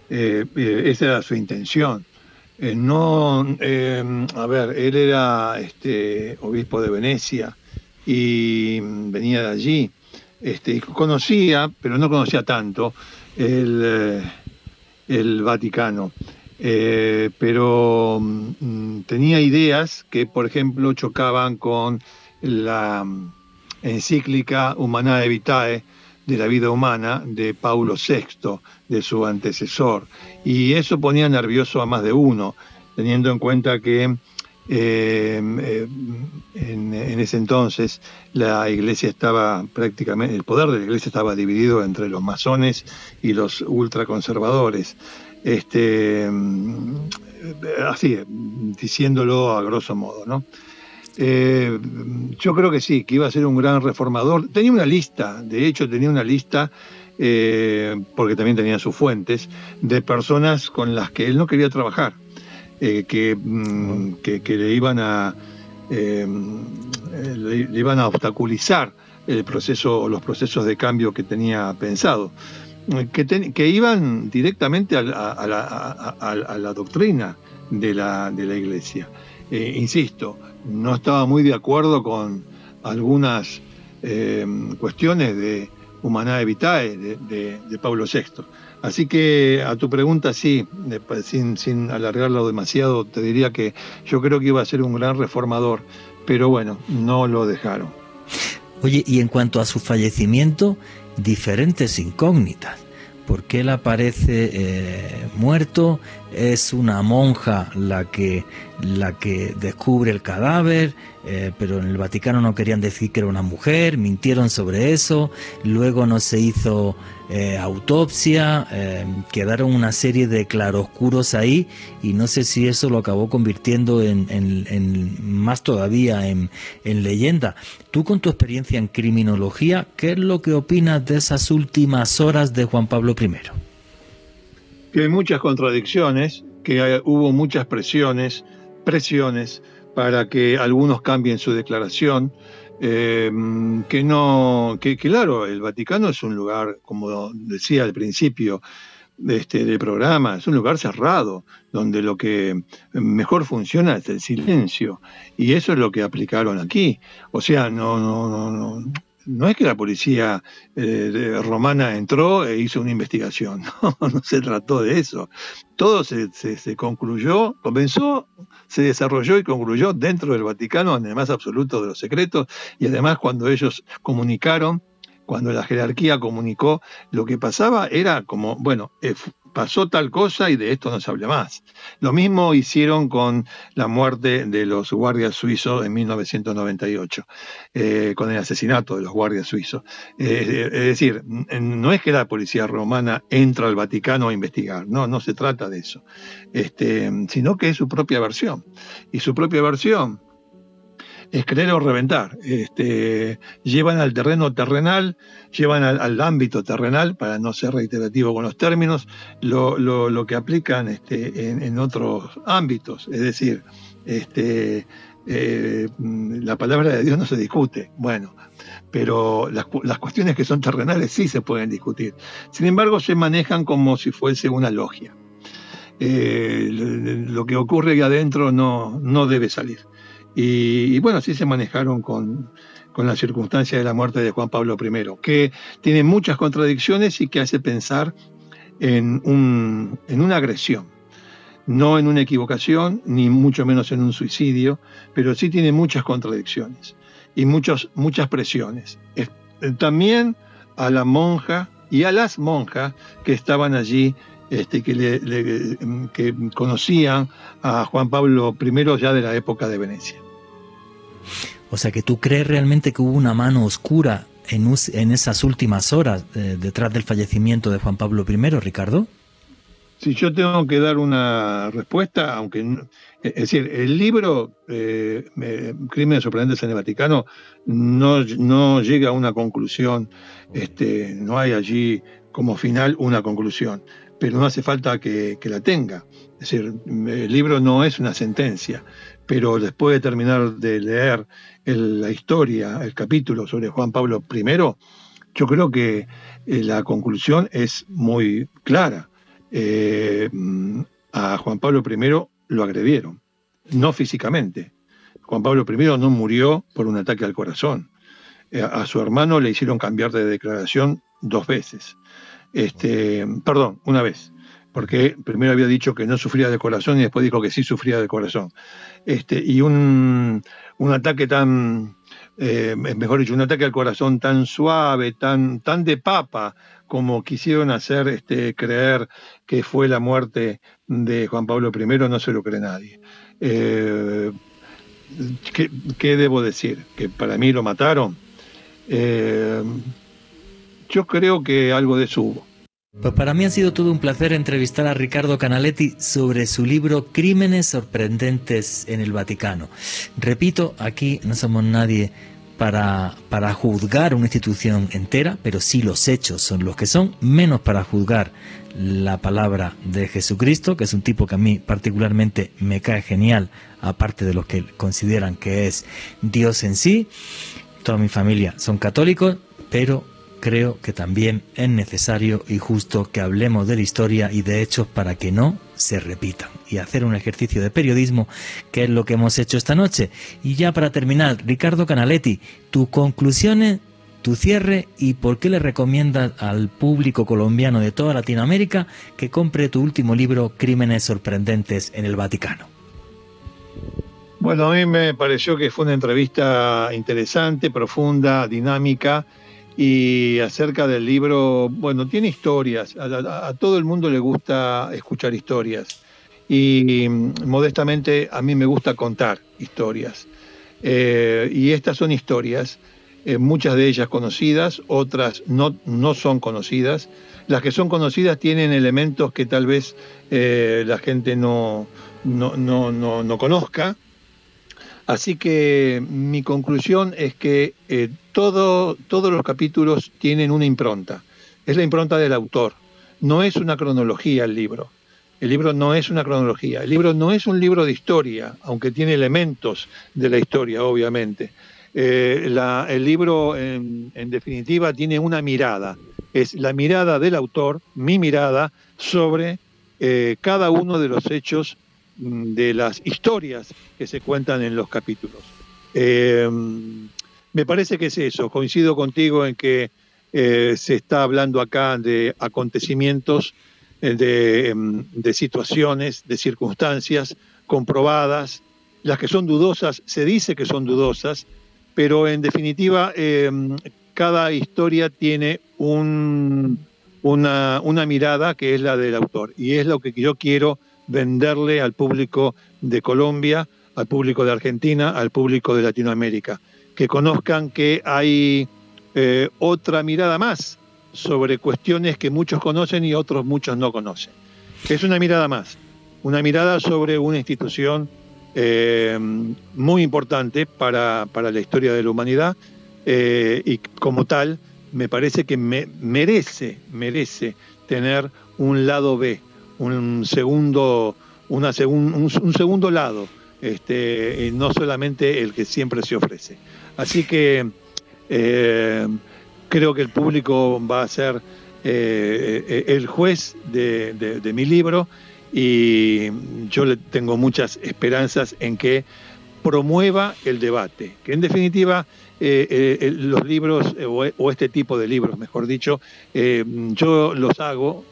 Eh, eh, esa era su intención. Eh, no, a ver, él era este, obispo de Venecia y venía de allí. Este, conocía, pero no conocía tanto, el el Vaticano. Eh, pero mm, tenía ideas que, por ejemplo, chocaban con la mm, encíclica Humanae Vitae de la vida humana de Paulo VI, de su antecesor. Y eso ponía nervioso a más de uno. teniendo en cuenta que eh, en, ese entonces la iglesia estaba prácticamente, el poder de la iglesia estaba dividido entre los masones y los ultraconservadores. Este, así, diciéndolo a grosso modo, ¿no? Eh, yo creo que sí, que iba a ser un gran reformador. Tenía una lista, de hecho tenía una lista, eh, porque también tenía sus fuentes, de personas con las que él no quería trabajar, eh, mm, que, que, le iban a le, iban a obstaculizar el proceso, los procesos de cambio que tenía pensado. Que, iban directamente a, la, doctrina de la, de la iglesia. insisto, no estaba muy de acuerdo con algunas eh, cuestiones de Humanae Vitae de, de, Pablo VI. Así que a tu pregunta sí, sin, sin alargarlo demasiado, te diría que yo creo que iba a ser un gran reformador, pero bueno, no lo dejaron. Oye, y en cuanto a su fallecimiento, diferentes incógnitas. ¿Por qué él aparece eh, muerto? Es una monja la que, la que descubre el cadáver, eh, pero en el Vaticano no querían decir que era una mujer, mintieron sobre eso, luego no se hizo eh, autopsia, eh, quedaron una serie de claroscuros ahí y no sé si eso lo acabó convirtiendo en, más todavía en, en, leyenda. Tú con tu experiencia en criminología, ¿qué es lo que opinas de esas últimas horas de Juan Pablo I? Que hay muchas contradicciones, que hubo muchas presiones, presiones para que algunos cambien su declaración, eh, que no, que claro, el Vaticano es un lugar, como decía al principio de este, del programa, es un lugar cerrado, donde lo que mejor funciona es el silencio, y eso es lo que aplicaron aquí. O sea, no, no, no, no no es que la policía eh, romana entró e hizo una investigación, <laughs> no, no se trató de eso. Todo se, concluyó, comenzó, se desarrolló y concluyó dentro del Vaticano en más absoluto de los secretos y además cuando ellos comunicaron, cuando la jerarquía comunicó, lo que pasaba era como, bueno, eh, pasó tal cosa y de esto no se habla más. Lo mismo hicieron con la muerte de los guardias suizos en 1998, eh, con el asesinato de los guardias suizos. Eh, es decir, no es que la policía romana entra al Vaticano a investigar, no, no se trata de eso, este, sino que es su propia versión. Y su propia versión es creer o reventar. Este, llevan al terreno terrenal, llevan al, ámbito terrenal, para no ser reiterativo con los términos, lo, lo, que aplican este, en, otros ámbitos. Es decir, este, eh, la palabra de Dios no se discute. Bueno, pero las, las, cuestiones que son terrenales sí se pueden discutir. Sin embargo, se manejan como si fuese una logia. Eh, lo que ocurre ahí adentro no, no debe salir. Y, bueno, así se manejaron con, la circunstancia de la muerte de Juan Pablo I, que tiene muchas contradicciones y que hace pensar en, un, en una agresión, no en una equivocación, ni mucho menos en un suicidio, pero sí tiene muchas contradicciones y muchos, muchas presiones. También a la monja y a las monjas que estaban allí este, que conocían a Juan Pablo I ya de la época de Venecia. O sea que tú crees realmente que hubo una mano oscura en, en esas últimas horas eh, detrás del fallecimiento de Juan Pablo I, Ricardo. Si yo tengo que dar una respuesta, aunque es decir, el libro eh, Crímenes sorprendentes en el Vaticano no, no, llega a una conclusión, este, no hay allí como final una conclusión, pero no hace falta que, que la tenga. Es decir, el libro no es una sentencia, pero después de terminar de leer la historia, el capítulo sobre Juan Pablo I, yo creo que eh, la conclusión es muy clara. Eh, a Juan Pablo I lo agredieron, no físicamente. Juan Pablo I no murió por un ataque al corazón. Eh, a su hermano le hicieron cambiar de declaración dos veces. Este, perdón, una vez porque primero había dicho que no sufría de corazón y después dijo que sí sufría de corazón. Este, y un, un ataque tan, eh, mejor dicho, un ataque al corazón tan suave, tan, tan de papa, como quisieron hacer este, creer que fue la muerte de Juan Pablo I, no se lo cree nadie. Eh, ¿qué, debo decir? ¿Que para mí lo mataron? Eh, yo creo que algo de eso hubo. Pues para mí ha sido todo un placer entrevistar a Ricardo Canaletti sobre su libro Crímenes sorprendentes en el Vaticano. Repito, aquí no somos nadie para, para juzgar una institución entera, pero sí los hechos son los que son, menos para juzgar la palabra de Jesucristo, que es un tipo que a mí particularmente me cae genial, aparte de los que consideran que es Dios en sí. Toda mi familia son católicos, pero creo que también es necesario y justo que hablemos de la historia y de hechos para que no se repitan y hacer un ejercicio de periodismo que es lo que hemos hecho esta noche. Y ya para terminar, Ricardo Canaletti, tus conclusiones, tu cierre y por qué le recomiendas al público colombiano de toda Latinoamérica que compre tu último libro Crímenes sorprendentes en el Vaticano. Bueno, a mí me pareció que fue una entrevista interesante, profunda, dinámica y acerca del libro, bueno, tiene historias, a, todo el mundo le gusta escuchar historias y mm, modestamente a mí me gusta contar historias. Eh, y estas son historias, eh, muchas de ellas conocidas, otras no, no son conocidas. Las que son conocidas tienen elementos que tal vez eh, la gente no, no, no, no conozca Así que mi conclusión es que eh, todos los capítulos tienen una impronta. Es la impronta del autor. No es una cronología el libro. El libro no es una cronología. El libro no es un libro de historia, aunque tiene elementos de la historia, obviamente. Eh, el libro, en, definitiva, tiene una mirada. Es la mirada del autor, mi mirada, sobre eh, cada uno de los hechos de las historias que se cuentan en los capítulos. Eh, me parece que es eso, coincido contigo en que eh, se está hablando acá de acontecimientos, eh, mm, de, situaciones, de circunstancias comprobadas, las que son dudosas, se dice que son dudosas, pero en definitiva cada historia tiene un, una, una mirada que es la del autor. Y es lo que yo quiero venderle al público de Colombia, al público de Argentina, al público de Latinoamérica, que conozcan que hay eh, otra mirada más sobre cuestiones que muchos conocen y otros muchos no conocen. Es una mirada más, una mirada sobre una institución eh, muy importante para, la historia de la humanidad eh, y como tal me parece que me, merece, merece tener un lado B, un segundo, una un, segundo lado, este, no solamente el que siempre se ofrece. Así que eh, creo que el público va a ser eh, el juez de, mi libro y yo le tengo muchas esperanzas en que promueva el debate, que en definitiva eh, los libros, o, este tipo de libros, mejor dicho, yo los hago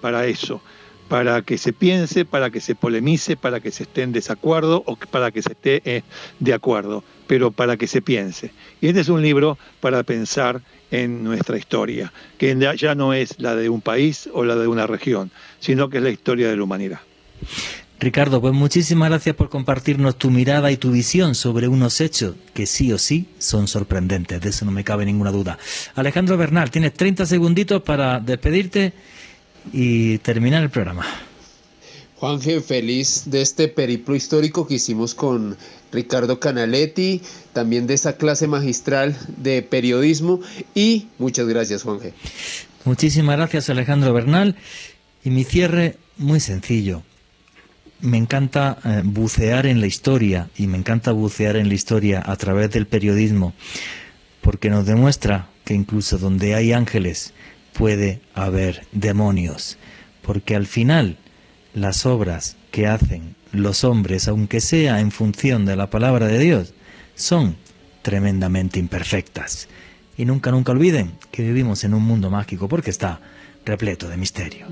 para eso, para que se piense, para que se polemice, para que se esté en desacuerdo o para que se esté eh, de acuerdo, pero para que se piense. Y este es un libro para pensar en nuestra historia, que ya no es la de un país o la de una región, sino que es la historia de la humanidad. Ricardo, pues muchísimas gracias por compartirnos tu mirada y tu visión sobre unos hechos que sí o sí son sorprendentes, de eso no me cabe ninguna duda. Alejandro Bernal, tienes 30 segunditos para despedirte y terminar el programa. Juanje, feliz de este periplo histórico que hicimos con Ricardo Canaletti, también de esa clase magistral de periodismo y muchas gracias, Juanje. Muchísimas gracias, Alejandro Bernal. Y mi cierre, muy sencillo. Me encanta eh, bucear en la historia y me encanta bucear en la historia a través del periodismo, porque nos demuestra que incluso donde hay ángeles, puede haber demonios, porque al final las obras que hacen los hombres, aunque sea en función de la palabra de Dios, son tremendamente imperfectas. Y nunca, nunca olviden que vivimos en un mundo mágico porque está repleto de misterio.